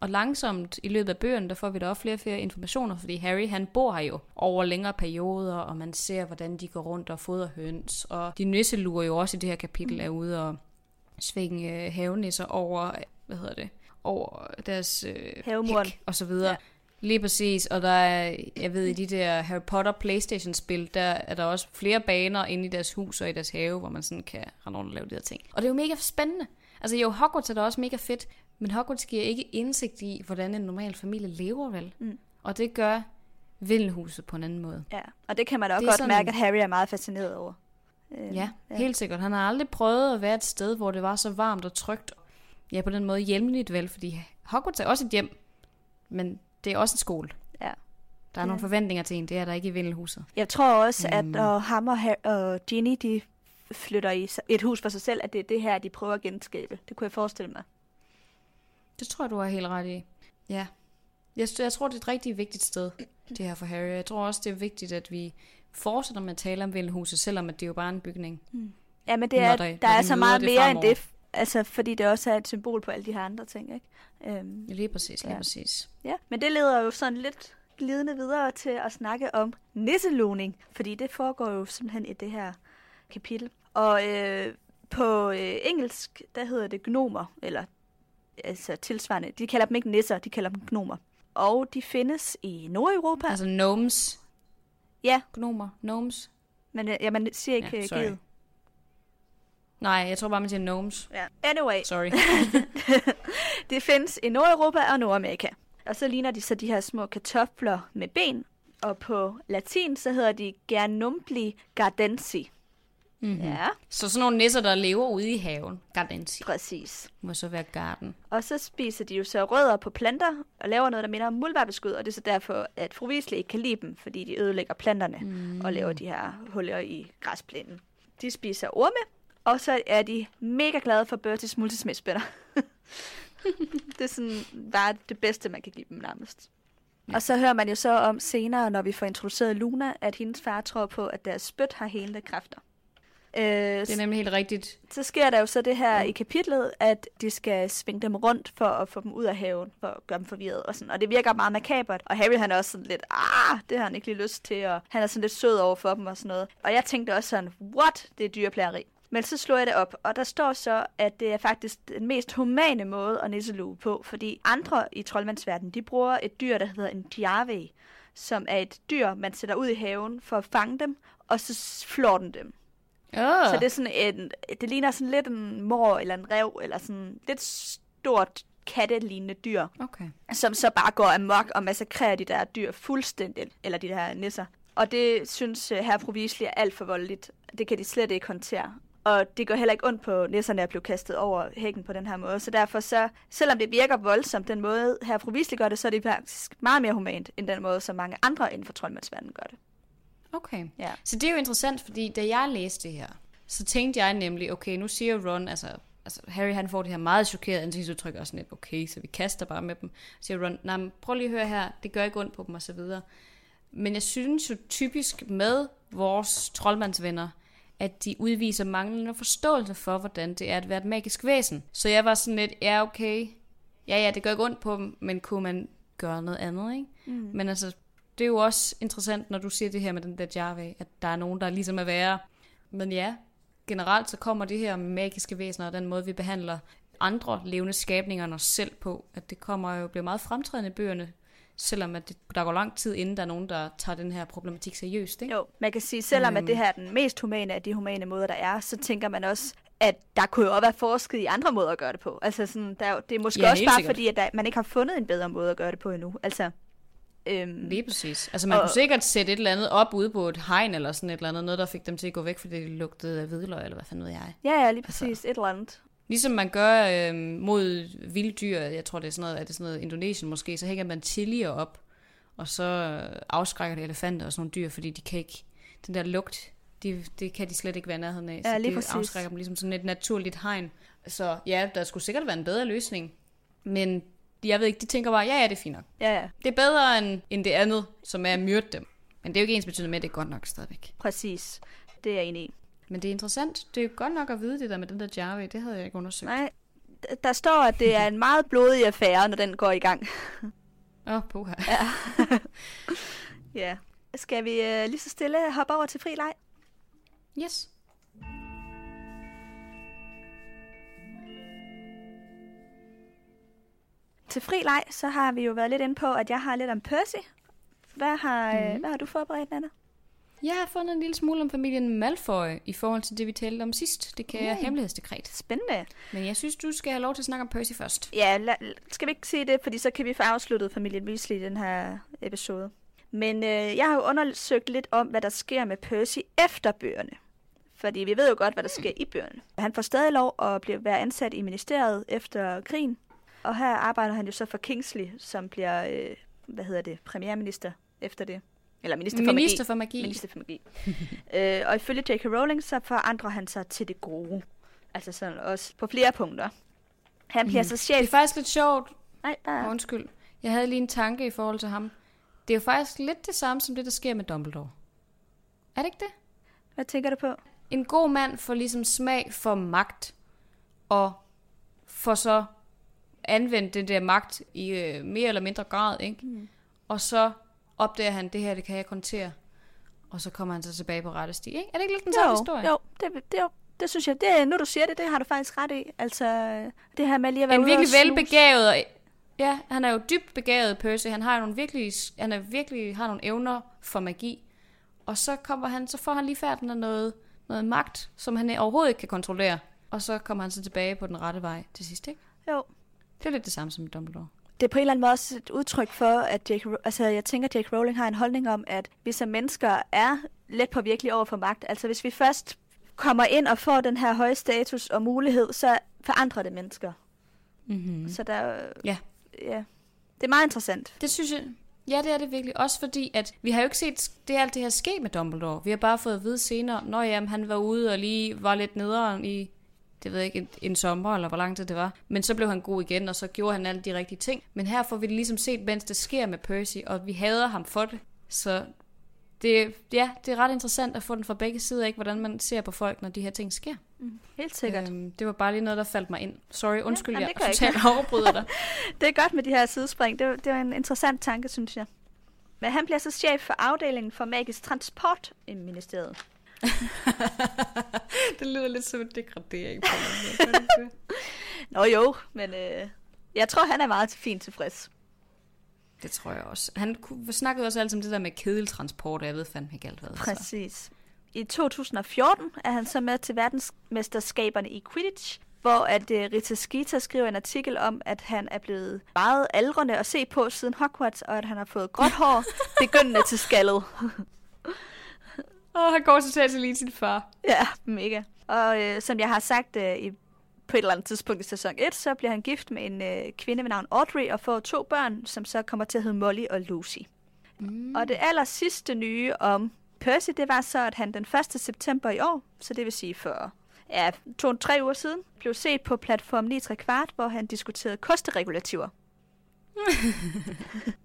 Og langsomt i løbet af bøgerne, der får vi da også flere og flere informationer, fordi Harry han bor her jo over længere perioder, og man ser, hvordan de går rundt og fodrer høns. Og de nisselurer jo også i det her kapitel er ude og svinge øh, havenisser over, hvad hedder det, over deres øh, Havemuren. og så videre. Ja. Lige præcis, og der er, jeg ved, i de der Harry Potter Playstation-spil, der er der også flere baner inde i deres hus og i deres have, hvor man sådan kan rende rundt og lave de her ting. Og det er jo mega spændende. Altså jo, Hogwarts er da også mega fedt, men Hogwarts giver ikke indsigt i, hvordan en normal familie lever vel. Mm. Og det gør Vindelhuset på en anden måde. Ja, og det kan man da også godt sådan- mærke, at Harry er meget fascineret over. Øh, Ja, helt sikkert. Han har aldrig prøvet at være et sted, hvor det var så varmt og trygt. Ja, på den måde hjemligt vel, fordi Hogwarts er også et hjem, men det er også en skole. Ja. Der er nogle forventninger til en, det er der ikke i Vindelhuset. Jeg tror også, at Mm. når ham og, Harry, og Ginny, de flytter i et hus for sig selv, at det er det her, de prøver at genskabe. Det kunne jeg forestille mig. Det tror jeg, du har helt ret i. Ja. Jeg, jeg tror, det er et rigtig vigtigt sted, det her for Harry. Jeg tror også, det er vigtigt, at vi fortsætter med at tale om Vindelhuset, selvom at det er jo bare en bygning. Ja, men det er, der- der, er vi så meget mere end fremover. det. Altså, fordi det også er et symbol på alle de her andre ting, ikke? Øhm, Lige præcis, lige Ja. præcis. ja, men det leder jo sådan lidt glidende videre til at snakke om nisseluning, fordi det foregår jo simpelthen i det her kapitel. Og øh, på øh, engelsk, der hedder det gnomer, eller altså tilsvarende. De kalder dem ikke nisser, de kalder dem gnomer. Og de findes i Nordeuropa. Altså gnomes. Ja, Gnomer. Gnomes. men øh, ja, man siger ikke Ja, ja, sorry. givet. Nej, jeg tror bare, man siger gnomes. Ja. Anyway, Sorry. Det findes i Nordeuropa og Nordamerika. Og så ligner de så de her små kartofler med ben. Og på latin, så hedder de Gernumbli gardensi. Mm-hmm. Ja, Så sådan nogle nisser, der lever ude i haven. Gardensi. præcis. Må så være garden. Og så spiser de jo så rødder på planter og laver noget, der minder om muldvarpeskud. Og det er så derfor, at fru Weasley ikke kan lide dem, fordi de ødelægger planterne mm. og laver de her huller i græsplænen. De spiser orme, og så er de mega glade for Bertis multismidspænder. det er sådan bare det bedste, man kan give dem nærmest. Og så hører man jo så om senere, når vi får introduceret Luna, at hendes far tror på, at deres spyt har helende kræfter. Øh, Det er nemlig helt rigtigt. så sker der jo så det her i kapitlet, at de skal svinge dem rundt for at få dem ud af haven, for at gøre dem forvirret og sådan. Og det virker meget makabert. Og Harry han er også sådan lidt, ah, det har han ikke lige lyst til, og han er sådan lidt sød over for dem og sådan noget. Og jeg tænkte også sådan, what, det er dyreplageri. Men så slår jeg det op, og der står så, at det er faktisk den mest humane måde at nisselue på, fordi andre i troldmandsverdenen, de bruger et dyr, der hedder en diave, som er et dyr, man sætter ud i haven for at fange dem, og så flår den dem. Oh. Så det er sådan en, det ligner sådan lidt en mor eller en rev, eller sådan lidt stort kattelignende dyr, Okay. som så bare går amok og massakrerer de der dyr fuldstændigt, eller de der nisser. Og det synes uh, herr Provisli er alt for voldeligt. Det kan de slet ikke håndtere. Og det går heller ikke ondt på nisserne at blive kastet over hækken på den her måde. Så derfor så, selvom det virker voldsomt den måde, her Provisli gør det, så er det faktisk meget mere humant, end den måde, som mange andre inden for troldmandsverdenen gør det. Okay. Ja. Så det er jo interessant, fordi da jeg læste det her, så tænkte jeg nemlig, okay, nu siger Ron, altså, altså Harry han får det her meget chokeret ansigtsudtryk, og sådan lidt, okay, så vi kaster bare med dem. Så siger Ron, nej, prøv lige at høre her, det gør ikke ondt på dem, og så videre. Men jeg synes jo typisk med vores troldmandsvenner, at de udviser manglende forståelse for, hvordan det er at være et magisk væsen. Så jeg var sådan lidt, ja okay, ja ja, det gør ikke ondt på dem, men kunne man gøre noget andet, ikke? Mm. Men altså, det er jo også interessant, når du siger det her med den der Java, at der er nogen, der ligesom er værre. Men ja, generelt så kommer det her med magiske væsener og den måde, vi behandler andre levende skabninger end os selv på, at det kommer jo bliver meget fremtrædende i bøgerne, selvom at det, der går lang tid, inden der er nogen, der tager den her problematik seriøst. Ikke? Jo, man kan sige, selvom at Øhm. det her er den mest humane af de humane måder, der er, så tænker man også, at der kunne jo også være forsket i andre måder at gøre det på. Altså sådan, der, er det er måske Ja, også bare sikkert. fordi, at der, man ikke har fundet en bedre måde at gøre det på endnu. Altså, øhm, Lige præcis. Altså man Og- kunne sikkert sætte et eller andet op ude på et hegn eller sådan et eller andet, noget der fik dem til at gå væk, fordi det lugtede af hvidløg, eller hvad fanden ved jeg. ja, ja, lige Altså- præcis, et eller andet. Ligesom man gør øh, mod vilde dyr, jeg tror det er sådan noget, er det sådan noget Indonesien måske, så hænger man chilier op, og så øh, afskrækker det elefanter og sådan nogle dyr, fordi de kan ikke, den der lugt de, det kan de slet ikke være nærheden af. Ja, så lige det præcis. afskrækker dem ligesom sådan et naturligt hegn. Så ja, der skulle sikkert være en bedre løsning. Men jeg ved ikke, de tænker bare, ja, ja, det er fint nok. Ja, ja, Det er bedre end, end det andet, som er at myrde dem. Men det er jo ikke ens betydende med, at det er godt nok stadigvæk. præcis. Det er jeg enig i. Men det er interessant. Det er godt nok at vide det der med den der Jarve. Det havde jeg ikke undersøgt. Nej, der står, at det er en meget blodig affære, når den går i gang. Åh, oh, puha. Ja. Skal vi øh, lige så stille hoppe over til fri leg? Yes. Til fri leg, så har vi jo været lidt inde på, at jeg har lidt om Percy. Hvad har, mm. Hvad har du forberedt, Anna? Jeg har fundet en lille smule om familien Malfoy i forhold til det, vi talte om sidst. Det kan jeg Uh. hemmelighedsdekret. Spændende. Men jeg synes, du skal have lov til at snakke om Percy først. Ja, la, skal vi ikke sige det, fordi så kan vi få afsluttet familien Weasley i den her episode. Men øh, jeg har jo undersøgt lidt om, hvad der sker med Percy efter bøgerne. Fordi vi ved jo godt, hvad der sker i bøgerne. Han får stadig lov at blive, være ansat i ministeriet efter krigen. Og her arbejder han jo så for Kingsley, som bliver, øh, hvad hedder det, premierminister efter det. Eller minister for Minister magi. for magi. Minister for magi. øh, og ifølge J.K. Rowling, så forandrer han sig til det gode. Altså sådan også på flere punkter. Han bliver Mhm. så Det chef... er faktisk lidt sjovt. Nej, der... Undskyld. Jeg havde lige en tanke i forhold til ham. Det er jo faktisk lidt det samme som det, der sker med Dumbledore. Er det ikke det? Hvad tænker du på? En god mand får ligesom smag for magt, og får så anvendt den der magt i øh, mere eller mindre grad, ikke? Mm. Og så opdager han, det her, det kan jeg kontere. Og så kommer han så tilbage på rette sti, ikke? Er det ikke lidt den samme historie? Jo, det, det, jo, det synes jeg. Det, nu du siger det, det har du faktisk ret i. Altså, det her med lige at være En virkelig velbegavet, ja, han er jo dybt begavet, Percy. Han har jo nogle virkelig, han er virkelig har nogle evner for magi. Og så kommer han, så får han lige færden af noget, noget magt, som han overhovedet ikke kan kontrollere. Og så kommer han så tilbage på den rette vej til sidst, ikke? Jo. Det er lidt det samme som Dumbledore. Det er på en eller anden måde også et udtryk for, at. Ro- altså, jeg tænker, at J.K. Rowling har en holdning om, at vi som mennesker er let påvirkelige over for magt. Altså, hvis vi først kommer ind og får den her høje status og mulighed, så forandrer det mennesker. Mm-hmm. Så der... Ja. Ja. Det er meget interessant. Det synes jeg, ja det er det virkelig. Også fordi, at vi har jo ikke set det alt det her ske med Dumbledore. Vi har bare fået at vide senere, når jamen, han var ude og lige var lidt nederen i, det ved jeg ikke, en, en sommer, eller hvor lang tid det var. Men så blev han god igen, og så gjorde han alle de rigtige ting. Men her får vi det ligesom set, mens det sker med Percy, og vi hader ham for det. Så det, ja, det er ret interessant at få den fra begge sider, ikke? hvordan man ser på folk, når de her ting sker. Mm. Helt sikkert. Øhm, det var bare lige noget, der faldt mig ind. Sorry, undskyld, ja, jeg totalt afbryder dig. Det er godt med de her sidespring. Det, var- det var en interessant tanke, synes jeg. Men han bliver så chef for afdelingen for magisk transport i ministeriet. det lyder lidt som en degradering på det? Nå jo, men øh, jeg tror, han er meget fint tilfreds. Det tror jeg også. Han snakkede også altid om det der med kedeltransport, og jeg ved fandme ikke alt hvad. Så. Præcis. I 2014 er han så med til verdensmesterskaberne i Quidditch, hvor at uh, Rita Skeeter skriver en artikel om, at han er blevet meget aldrende at se på siden Hogwarts, og at han har fået gråt hår, begyndende til skaldet. Åh, han går totalt til lige sin far. ja, mega. Og øh, som jeg har sagt øh, i, på et eller andet tidspunkt i sæson 1, så bliver han gift med en øh, kvinde ved navn Audrey og får to børn, som så kommer til at hedde Molly og Lucy. Mm. Og det aller sidste nye om Percy, det var så, at han den 1. september i år, så det vil sige for ja, to-tre uger siden, blev set på platform 9 kvart, hvor han diskuterede kosteregulativer.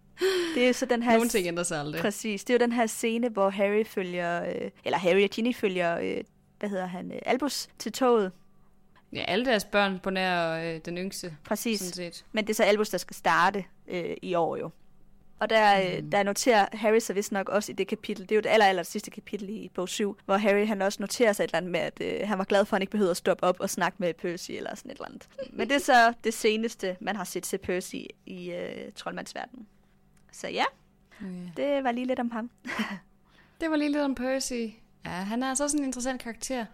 det er så den her... Nogle ting ændrer sig aldrig. Præcis. Det er jo den her scene, hvor Harry følger, øh, eller Harry og Ginny følger, øh, hvad hedder han, øh, Albus til toget. Ja, alle deres børn på nær øh, den yngste, Præcis. sådan set. Men det er så Albus, der skal starte øh, i år jo. Og der, mm. der noterer Harry så vist nok også i det kapitel, det er jo det aller, aller sidste kapitel i bog 7, hvor Harry han også noterer sig et eller andet med, at øh, han var glad for, at han ikke behøvede at stoppe op og snakke med Percy eller sådan et eller andet. Men det er så det seneste, man har set til Percy i øh, troldmandsverdenen. Så ja, Okay. det var lige lidt om ham. Det var lige lidt om Percy. Ja, han er altså også en interessant karakter.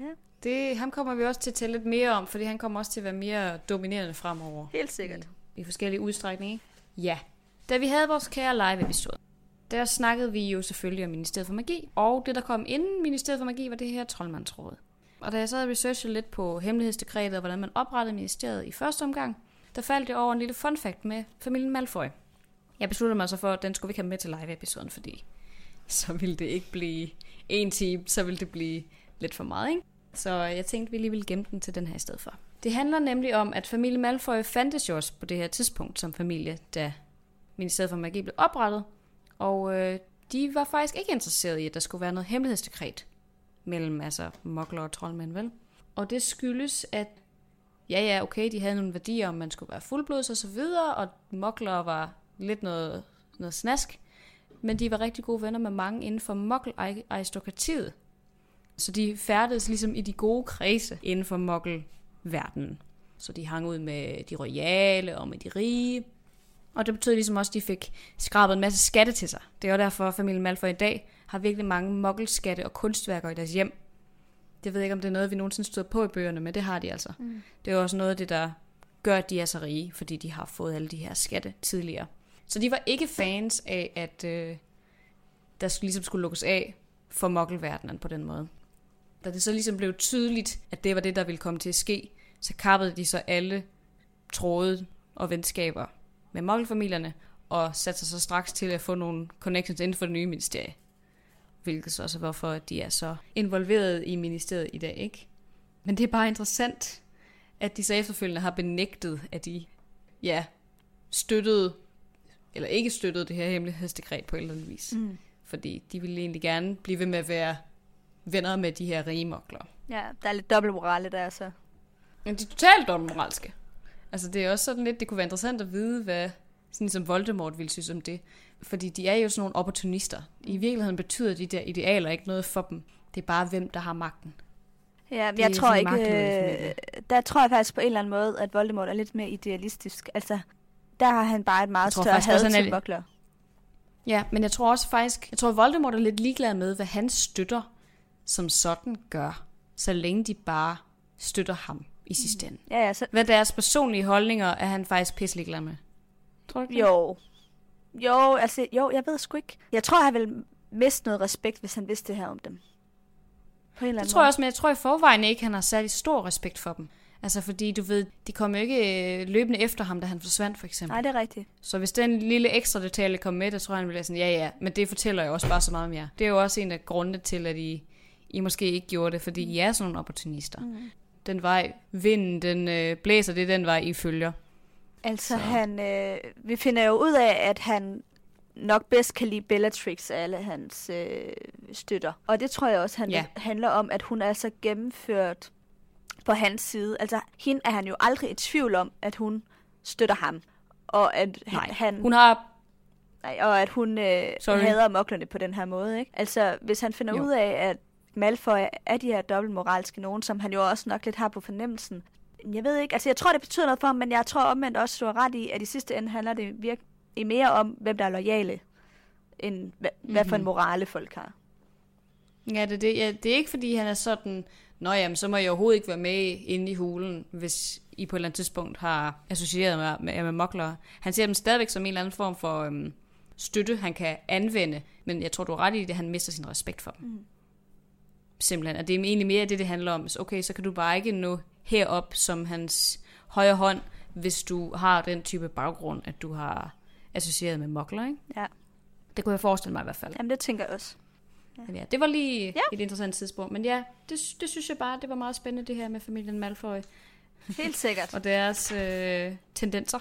Ja. Det, ham kommer vi også til at tælle lidt mere om, fordi han kommer også til at være mere dominerende fremover. Helt sikkert. I, i forskellige udstrækninger? Ja. Da vi havde vores kære live-episode, der snakkede vi jo selvfølgelig om Ministeriet for Magi, og det, der kom inden Ministeriet for Magi, var det her troldmandsråd. Og da jeg så havde researchet lidt på hemmelighedsdekretet og hvordan man oprettede ministeriet i første omgang, der faldt jeg over en lille fun fact med familien Malfoy. Jeg besluttede mig så for, at den skulle vi ikke have med til live-episoden, fordi så ville det ikke blive en time, så ville det blive lidt for meget, ikke? Så jeg tænkte, vi lige ville gemme den til den her i stedet for. Det handler nemlig om, at familie Malfoy fandtes jo også på det her tidspunkt som familie, da Ministeriet for Magi blev oprettet. Og øh, de var faktisk ikke interesserede i, at der skulle være noget hemmelighedsdekret mellem altså mokler og troldmænd, vel? Og det skyldes, at ja, ja, okay, de havde nogle værdier, om man skulle være fuldblods og så videre, og mokler var lidt noget, noget snask, men de var rigtig gode venner med mange inden for mokkel-aristokratiet. Så de færdedes ligesom i de gode kredse inden for mokkel-verdenen. Så de hang ud med de royale og med de rige. Og det betød ligesom også, at de fik skrabet en masse skatte til sig. Det er derfor, at familien Malfoy i dag har virkelig mange mokkelskatte og kunstværker i deres hjem. Jeg ved ikke, om det er noget, vi nogensinde støder på i bøgerne, men det har de altså. Mm. Det er også noget af det, der gør, at de er så rige, fordi de har fået alle de her skatte tidligere. Så de var ikke fans af, at øh, der ligesom skulle lukkes af for mokkelverdenen på den måde. Da det så ligesom blev tydeligt, at det var det, der ville komme til at ske, så kappede de så alle tråde og venskaber med mokkelfamilierne, og satte sig så straks til at få nogle connections inden for det nye ministerie. Hvilket så også er hvorfor, at de er så involveret i ministeriet i dag, ikke? Men det er bare interessant, at de så efterfølgende har benægtet, at de ja, støttede, eller ikke støttede det her hemmelighedsdekret på en eller anden vis. Mm. Fordi de ville egentlig gerne blive ved med at være venner med de her rige mokler. Ja, der er lidt dobbeltmorale der så. Men de er totalt dobbeltmoralske. Altså det er også sådan lidt, det kunne være interessant at vide, hvad sådan som Voldemort ville synes om det. Fordi de er jo sådan nogle opportunister. I virkeligheden betyder de der idealer ikke noget for dem. Det er bare hvem, der har magten. Ja, jeg tror ikke, øh, der tror jeg faktisk på en eller anden måde, at Voldemort er lidt mere idealistisk. Altså, der har han bare et meget større had til Mugler. Ja, men jeg tror også faktisk, jeg tror Voldemort er lidt ligeglad med, hvad han støtter som sådan gør, så længe de bare støtter ham i sidste ende. Ja, ja, så... Hvad deres personlige holdninger er han faktisk pisselig glad med. Tror du ikke Jo. Jo, altså, jo, jeg ved sgu ikke. Jeg tror, han vil miste noget respekt, hvis han vidste det her om dem. På en eller anden det tror jeg også, men jeg tror i forvejen ikke, han har særlig stor respekt for dem. Altså fordi du ved, de kom ikke øh, løbende efter ham, da han forsvandt for eksempel. Nej, det er rigtigt. Så hvis den lille ekstra detalje kom med, der tror jeg, han ville sådan, ja ja, men det fortæller jo også bare så meget om jer. Det er jo også en af grundene til, at I, I måske ikke gjorde det, fordi mm. I er sådan nogle opportunister. Mm. Den vej, vinden, den øh, blæser, det er den vej, I følger. Altså så. han, øh, vi finder jo ud af, at han nok bedst kan lide Bellatrix af alle hans øh, støtter. Og det tror jeg også han ja. handler om, at hun er så gennemført på hans side. Altså, hende er han jo aldrig i tvivl om, at hun støtter ham. Og at Nej. han... Hun har... Nej, og at hun øh, hader moklerne på den her måde, ikke? Altså, hvis han finder jo. ud af, at Malfoy er de her dobbeltmoralske nogen, som han jo også nok lidt har på fornemmelsen. Jeg ved ikke, altså jeg tror, det betyder noget for ham, men jeg tror omvendt også, du har ret i, at i sidste ende handler det virkelig mere om, hvem der er lojale, end hvad, mm-hmm. hvad for en mhm. morale folk har. Ja, det, det, ja, det er ikke, fordi han er sådan, Nå jamen, så må jeg overhovedet ikke være med inde i hulen, hvis I på et eller andet tidspunkt har associeret med, med, med mokler. Han ser dem stadigvæk som en eller anden form for øhm, støtte, han kan anvende, men jeg tror, du er ret i det, han mister sin respekt for dem. Mm. Simpelthen, at det er egentlig mere det, det handler om. Okay, så kan du bare ikke nå herop som hans højre hånd, hvis du har den type baggrund, at du har associeret med mokler, ikke? Ja. Det kunne jeg forestille mig i hvert fald. Jamen, det tænker jeg også. Men ja, det var lige ja. et interessant tidspunkt. Men ja, det, det synes jeg bare, det var meget spændende, det her med familien Malfoy. Helt sikkert. og deres øh, tendenser.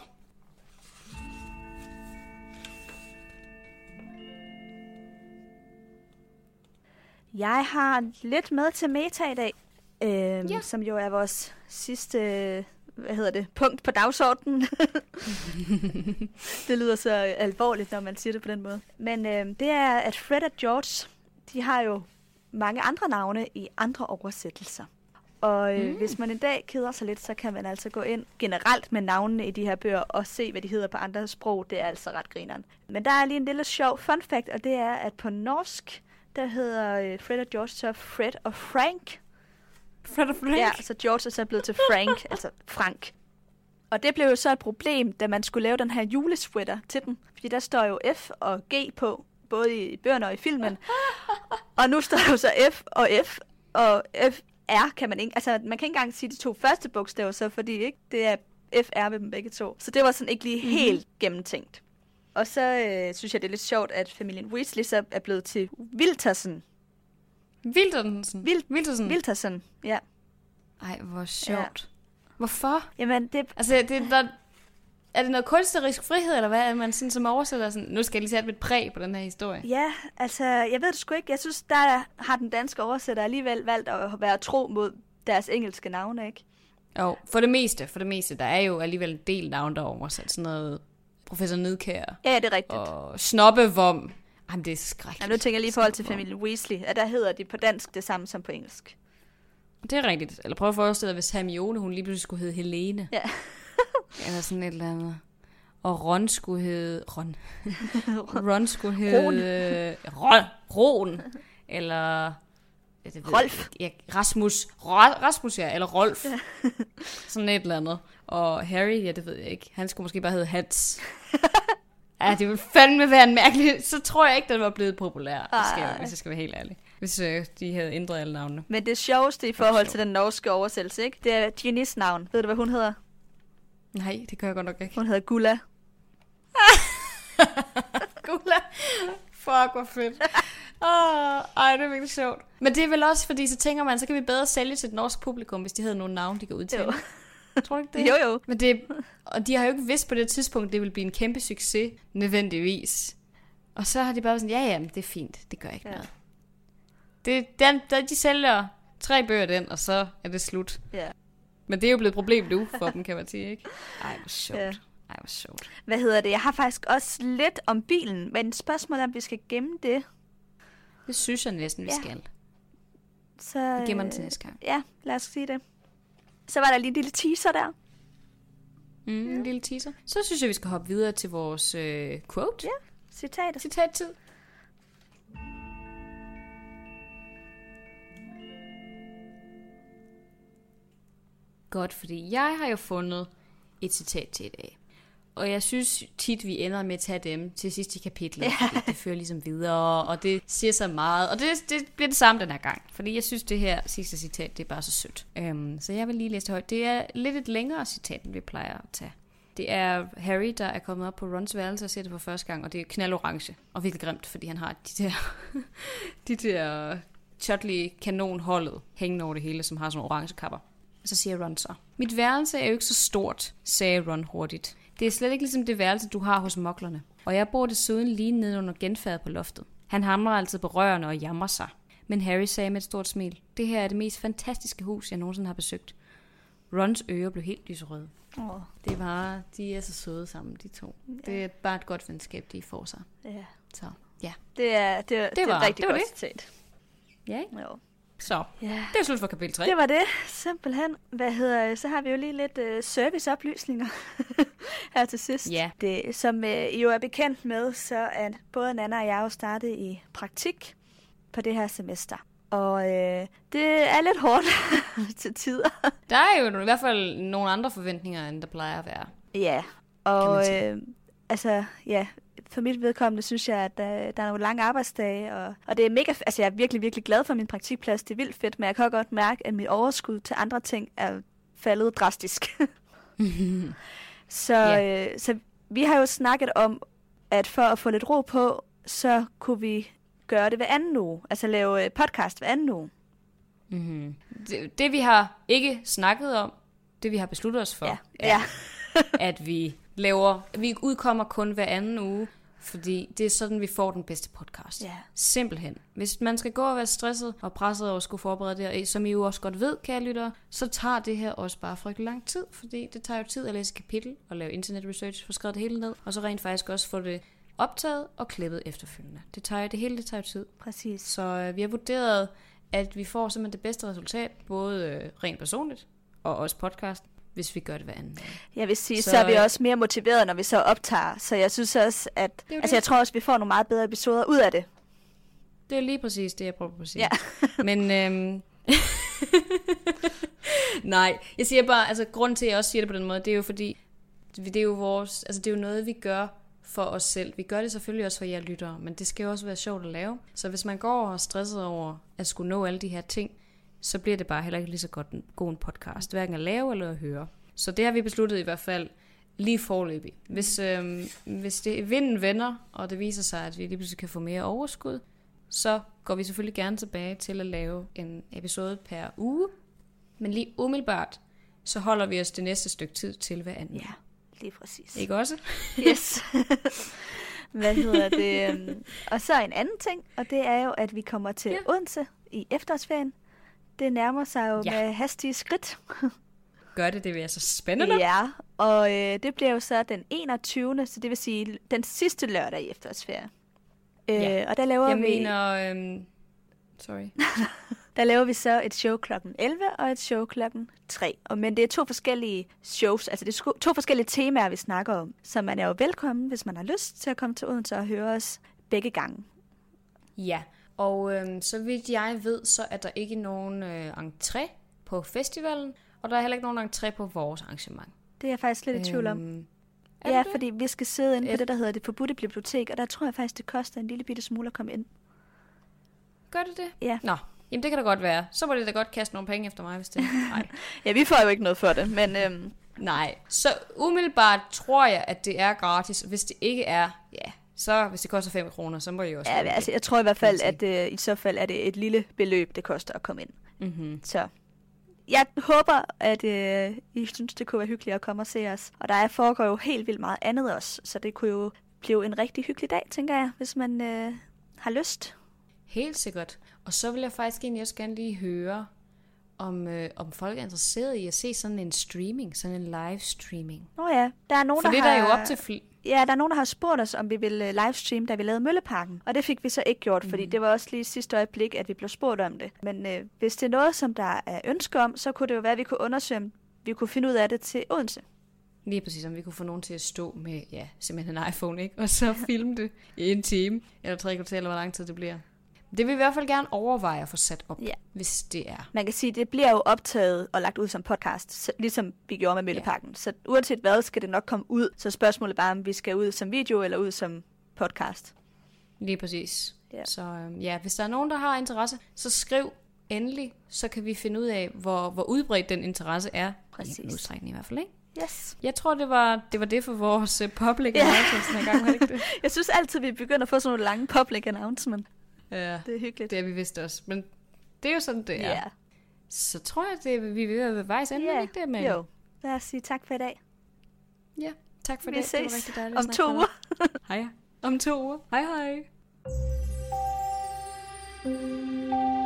Jeg har lidt med til meta i dag, øh, ja. som jo er vores sidste hvad hedder det, punkt på dagsordenen. det lyder så alvorligt, når man siger det på den måde. Men øh, det er, at Fred og George de har jo mange andre navne i andre oversættelser. Og øh, mm. hvis man en dag keder sig lidt, så kan man altså gå ind generelt med navnene i de her bøger og se, hvad de hedder på andre sprog. Det er altså ret grineren. Men der er lige en lille sjov fun fact, og det er, at på norsk, der hedder øh, Fred og George så Fred og Frank. Fred og Frank? Ja, så George er så blevet til Frank, altså Frank. Og det blev jo så et problem, da man skulle lave den her julesweater til den. Fordi der står jo F og G på, både i bøgerne og i filmen. og nu står der jo så F og F, og F R kan man ikke, altså man kan ikke engang sige de to første bogstaver så, fordi ikke, det er FR ved dem begge to. Så det var sådan ikke lige mm-hmm. helt gennemtænkt. Og så øh, synes jeg, det er lidt sjovt, at familien Weasley så er blevet til Wiltersen. Wiltersen. Vil- Wiltersen. Wiltersen, ja. Ej, hvor sjovt. Hvorfor? Jamen, det, Altså, det, der, er det noget kunstnerisk frihed, eller hvad? Er man sådan som oversætter sådan, nu skal jeg lige sætte mit præg på den her historie. ja, altså, jeg ved det sgu ikke. Jeg synes, der har den danske oversætter alligevel valgt at være tro mod deres engelske navne, ikke? Jo, for det meste, for det meste, der er jo alligevel en del navn, der er oversat. Sådan noget professor Nedkær Ja, det er rigtigt. og Snobbevom. Jamen, det er skrækkeligt. Ja, nu tænker jeg lige i forhold til familien Weasley, at der hedder de på dansk det samme som på engelsk. Det er rigtigt. Eller prøv at forestille dig, hvis Hermione, hun lige pludselig skulle hedde Helene. Ja. Eller sådan et eller andet. Og Ron skulle hedde... Ron. Ron skulle hedde... Ron. Ron. Eller... ja, det ved jeg Rolf. Ja, Rasmus. Ra- Rasmus, ja. Eller Rolf. sådan et eller andet. Og Harry, ja, det ved jeg ikke. Han skulle måske bare hedde Hans. Ja, det ville fandme være en mærkelig... Så tror jeg ikke, den var blevet populær, det skal jeg, Ej. hvis jeg skal være helt ærlig. Hvis øh, de havde ændret alle navnene. Men det sjoveste i forhold til den norske oversættelse, ikke? det er Ginnys navn. Ved du, hvad hun hedder? Nej, det gør jeg godt nok ikke. Hun hedder Gulla. Gula. Fuck, hvor fedt. Oh, ej, det er virkelig sjovt. Men det er vel også, fordi så tænker man, så kan vi bedre sælge til et norsk publikum, hvis de havde nogle navne, de kan udtale. Jo. Tror du ikke det? Jo, jo. Men det, og de har jo ikke vidst på det tidspunkt, det vil blive en kæmpe succes, nødvendigvis. Og så har de bare sådan, ja, ja, det er fint, det gør ikke ja. noget. Det, den, der, de sælger tre bøger den, og så er det slut. Ja. Men det er jo blevet et problem nu for dem, kan man sige, ikke? Ej, hvor sjovt. Ja. Ja. Ej, hvor sjovt. Hvad hedder det? Jeg har faktisk også lidt om bilen, men spørgsmålet er, om vi skal gemme det. Det synes jeg næsten, vi Ja. skal. Så, Vi gemmer den øh, til næste gang. Ja, lad os sige det. Så var der lige en lille teaser der. Mm, en lille teaser. Så synes jeg, vi skal hoppe videre til vores øh, quote. Ja. Citatet. Citattid. Godt, fordi jeg har jo fundet et citat til i dag. Og jeg synes tit, vi ender med at tage dem til sidst i kapitlet. Ja. Fordi det fører ligesom videre, og det siger så meget. Og det, det bliver det samme den her gang. Fordi jeg synes, det her sidste citat, det er bare så sødt. Um, så jeg vil lige læse det højt. Det er lidt et længere citat, end vi plejer at tage. Det er Harry, der er kommet op på Rons værelse og ser det for første gang, og det er knaldorange og virkelig grimt, fordi han har de der, de der Chudley kanonholdet hængende over det hele, som har sådan orange kapper. Så siger Ron så, mit værelse er jo ikke så stort, sagde Ron hurtigt. Det er slet ikke ligesom det værelse, du har hos moklerne. Og jeg bor desuden lige nede under genfærdet på loftet. Han hamrer altid på rørene og jammer sig. Men Harry sagde med et stort smil, det her er det mest fantastiske hus, jeg nogensinde har besøgt. Rons ører blev helt lyserøde. Åh, Det var, de er så søde sammen, de to. Det er bare et godt venskab, de får sig. ja. Så, ja. Det er, det, er, det, det er var- rigtig det var godt det. citat. Ja, ikke? Jo. Så, Ja. det er slut for kapitel 3. Det var det, simpelthen. Hvad hedder, så har vi jo lige lidt øh, serviceoplysninger her til sidst. Ja. Det, som øh, I jo er bekendt med, så er både Nana og jeg jo startet i praktik på det her semester. Og øh, det er lidt hårdt til tider. Der er jo i hvert fald nogle andre forventninger, end der plejer at være. Ja, og øh, altså, ja, for mit vedkommende synes jeg, at der, der er nogle lange arbejdsdage, og, og det er mega, altså jeg er virkelig, virkelig glad for min praktikplads, det er vildt fedt, men jeg kan godt mærke, at mit overskud til andre ting er faldet drastisk. så, Ja. øh, så vi har jo snakket om, at for at få lidt ro på, så kunne vi gøre det hver anden uge, altså lave øh, podcast hver anden uge. Mm-hmm. Det, det, vi har ikke snakket om, det vi har besluttet os for, Ja, er, ja. at vi laver, vi udkommer kun hver anden uge, fordi det er sådan, vi får den bedste podcast. Ja. Simpelthen. Hvis man skal gå og være stresset og presset over at skulle forberede det, og som I jo også godt ved, kære lyttere, så tager det her også bare frygtelig lang tid, fordi det tager jo tid at læse kapitel og lave internet research, få skrevet det hele ned, og så rent faktisk også få det optaget og klippet efterfølgende. Det, tager, det hele det tager jo tid. Præcis. Så øh, vi har vurderet, at vi får simpelthen det bedste resultat, både øh, rent personligt og også podcast, hvis vi gør det hver anden dag. Jeg vil sige, så, Så, er vi også mere motiveret, når vi så optager. Så jeg synes også, at... Altså, det. jeg tror også, vi får nogle meget bedre episoder ud af det. Det er lige præcis det, jeg prøver på at sige. Ja. Men øhm, nej, jeg siger bare, altså grunden til, at jeg også siger det på den måde, det er jo fordi, det er jo vores, altså det er jo noget, vi gør for os selv. Vi gør det selvfølgelig også for jer lyttere, men det skal jo også være sjovt at lave. Så hvis man går og er stresset over at skulle nå alle de her ting, så bliver det bare heller ikke lige så godt en god en podcast, hverken at lave eller at høre. Så det har vi besluttet i hvert fald, Lige forløbig. Hvis, øhm, hvis det, vinden vender, og det viser sig, at vi lige pludselig kan få mere overskud, så går vi selvfølgelig gerne tilbage til at lave en episode per uge. Men lige umiddelbart, så holder vi os det næste stykke tid til hver anden. Ja, lige præcis. Ikke også? Yes. Hvad hedder det? øhm, Og så en anden ting, og det er jo, at vi kommer til ja. Odense i efterårsferien. Det nærmer sig jo Ja. med hastige skridt. Gør det, det bliver så spændende. Ja, og øh, det bliver jo så den 21. Så det vil sige den sidste lørdag i efterårsferien. Øh, Ja. Og der laver, Jeg vi, mener... Øhm, sorry. der laver vi så et show klokken 11 og et show klokken 3. Og, men det er to forskellige shows, altså det er to forskellige temaer, vi snakker om. Så man er jo velkommen, hvis man har lyst til at komme til Odense og høre os begge gange. Ja, og øhm, så vidt jeg ved, så er der ikke nogen øh, entré på festivalen, og der er heller ikke nogen entré på vores arrangement. Det er jeg faktisk lidt i tvivl om. Øhm, Ja, det? fordi vi skal sidde inde på Et- det, der hedder det forbudte bibliotek, og der tror jeg faktisk, det koster en lille bitte smule at komme ind. Gør det det? Ja. Nå, jamen det kan da godt være. Så må det da godt kaste nogle penge efter mig, hvis det Nej. Ja, vi får jo ikke noget for det, men øhm, Nej, så umiddelbart tror jeg, at det er gratis. Hvis det ikke er, ja, så hvis det koster 5 kroner, så må I også ja, altså, jeg tror i hvert fald, at øh, i så fald er det et lille beløb, det koster at komme ind. Mm-hmm. Så jeg håber, at øh, I synes, det kunne være hyggeligt at komme og se os. Og der er foregår jo helt vildt meget andet også, så det kunne jo blive en rigtig hyggelig dag, tænker jeg, hvis man øh, har lyst. Helt sikkert. Og så vil jeg faktisk egentlig også gerne lige høre, om, øh, om folk er interesseret i at se sådan en streaming, sådan en live streaming. Nå ja, der er nogen, For der det er har... der jo op til fl- Ja, der er nogen, der har spurgt os, om vi ville øh, livestream, da vi lavede Mølleparken. Og det fik vi så ikke gjort, fordi Mhm. det var også lige sidste øjeblik, at vi blev spurgt om det. Men øh, hvis det er noget, som der er ønske om, så kunne det jo være, at vi kunne undersøge, om vi kunne finde ud af det til Odense. Lige præcis, om vi kunne få nogen til at stå med, ja, simpelthen en iPhone, ikke? Og så filme det i en time, eller tre kvarter, eller hvor lang tid det bliver. Det vil vi i hvert fald gerne overveje at få sat op, Ja. hvis det er. Man kan sige, at det bliver jo optaget og lagt ud som podcast, ligesom vi gjorde med Mølleparken. Ja. Så uanset hvad, skal det nok komme ud. Så spørgsmålet er bare, om vi skal ud som video eller ud som podcast. Lige præcis. Ja. Så øhm, ja, hvis der er nogen, der har interesse, så skriv endelig, så kan vi finde ud af, hvor, hvor udbredt den interesse er. Præcis. I en udstrækning i hvert fald, ikke? Yes. Jeg tror, det var det, var det for vores uh, public Ja. announcements den her gang, var det ikke det? Jeg synes altid, vi begynder at få sådan nogle lange public announcement. Ja, det er hyggeligt. Det er vi vidste også. Men det er jo sådan, det er. Ja. Så tror jeg, det er, vi er ved at vejs ende, ja. ikke det, med. Jo, lad os sige tak for i dag. Ja, tak for vi i dag. Ses. Det var rigtig dejligt om to uger. hej. Om to uger. Hej hej. thank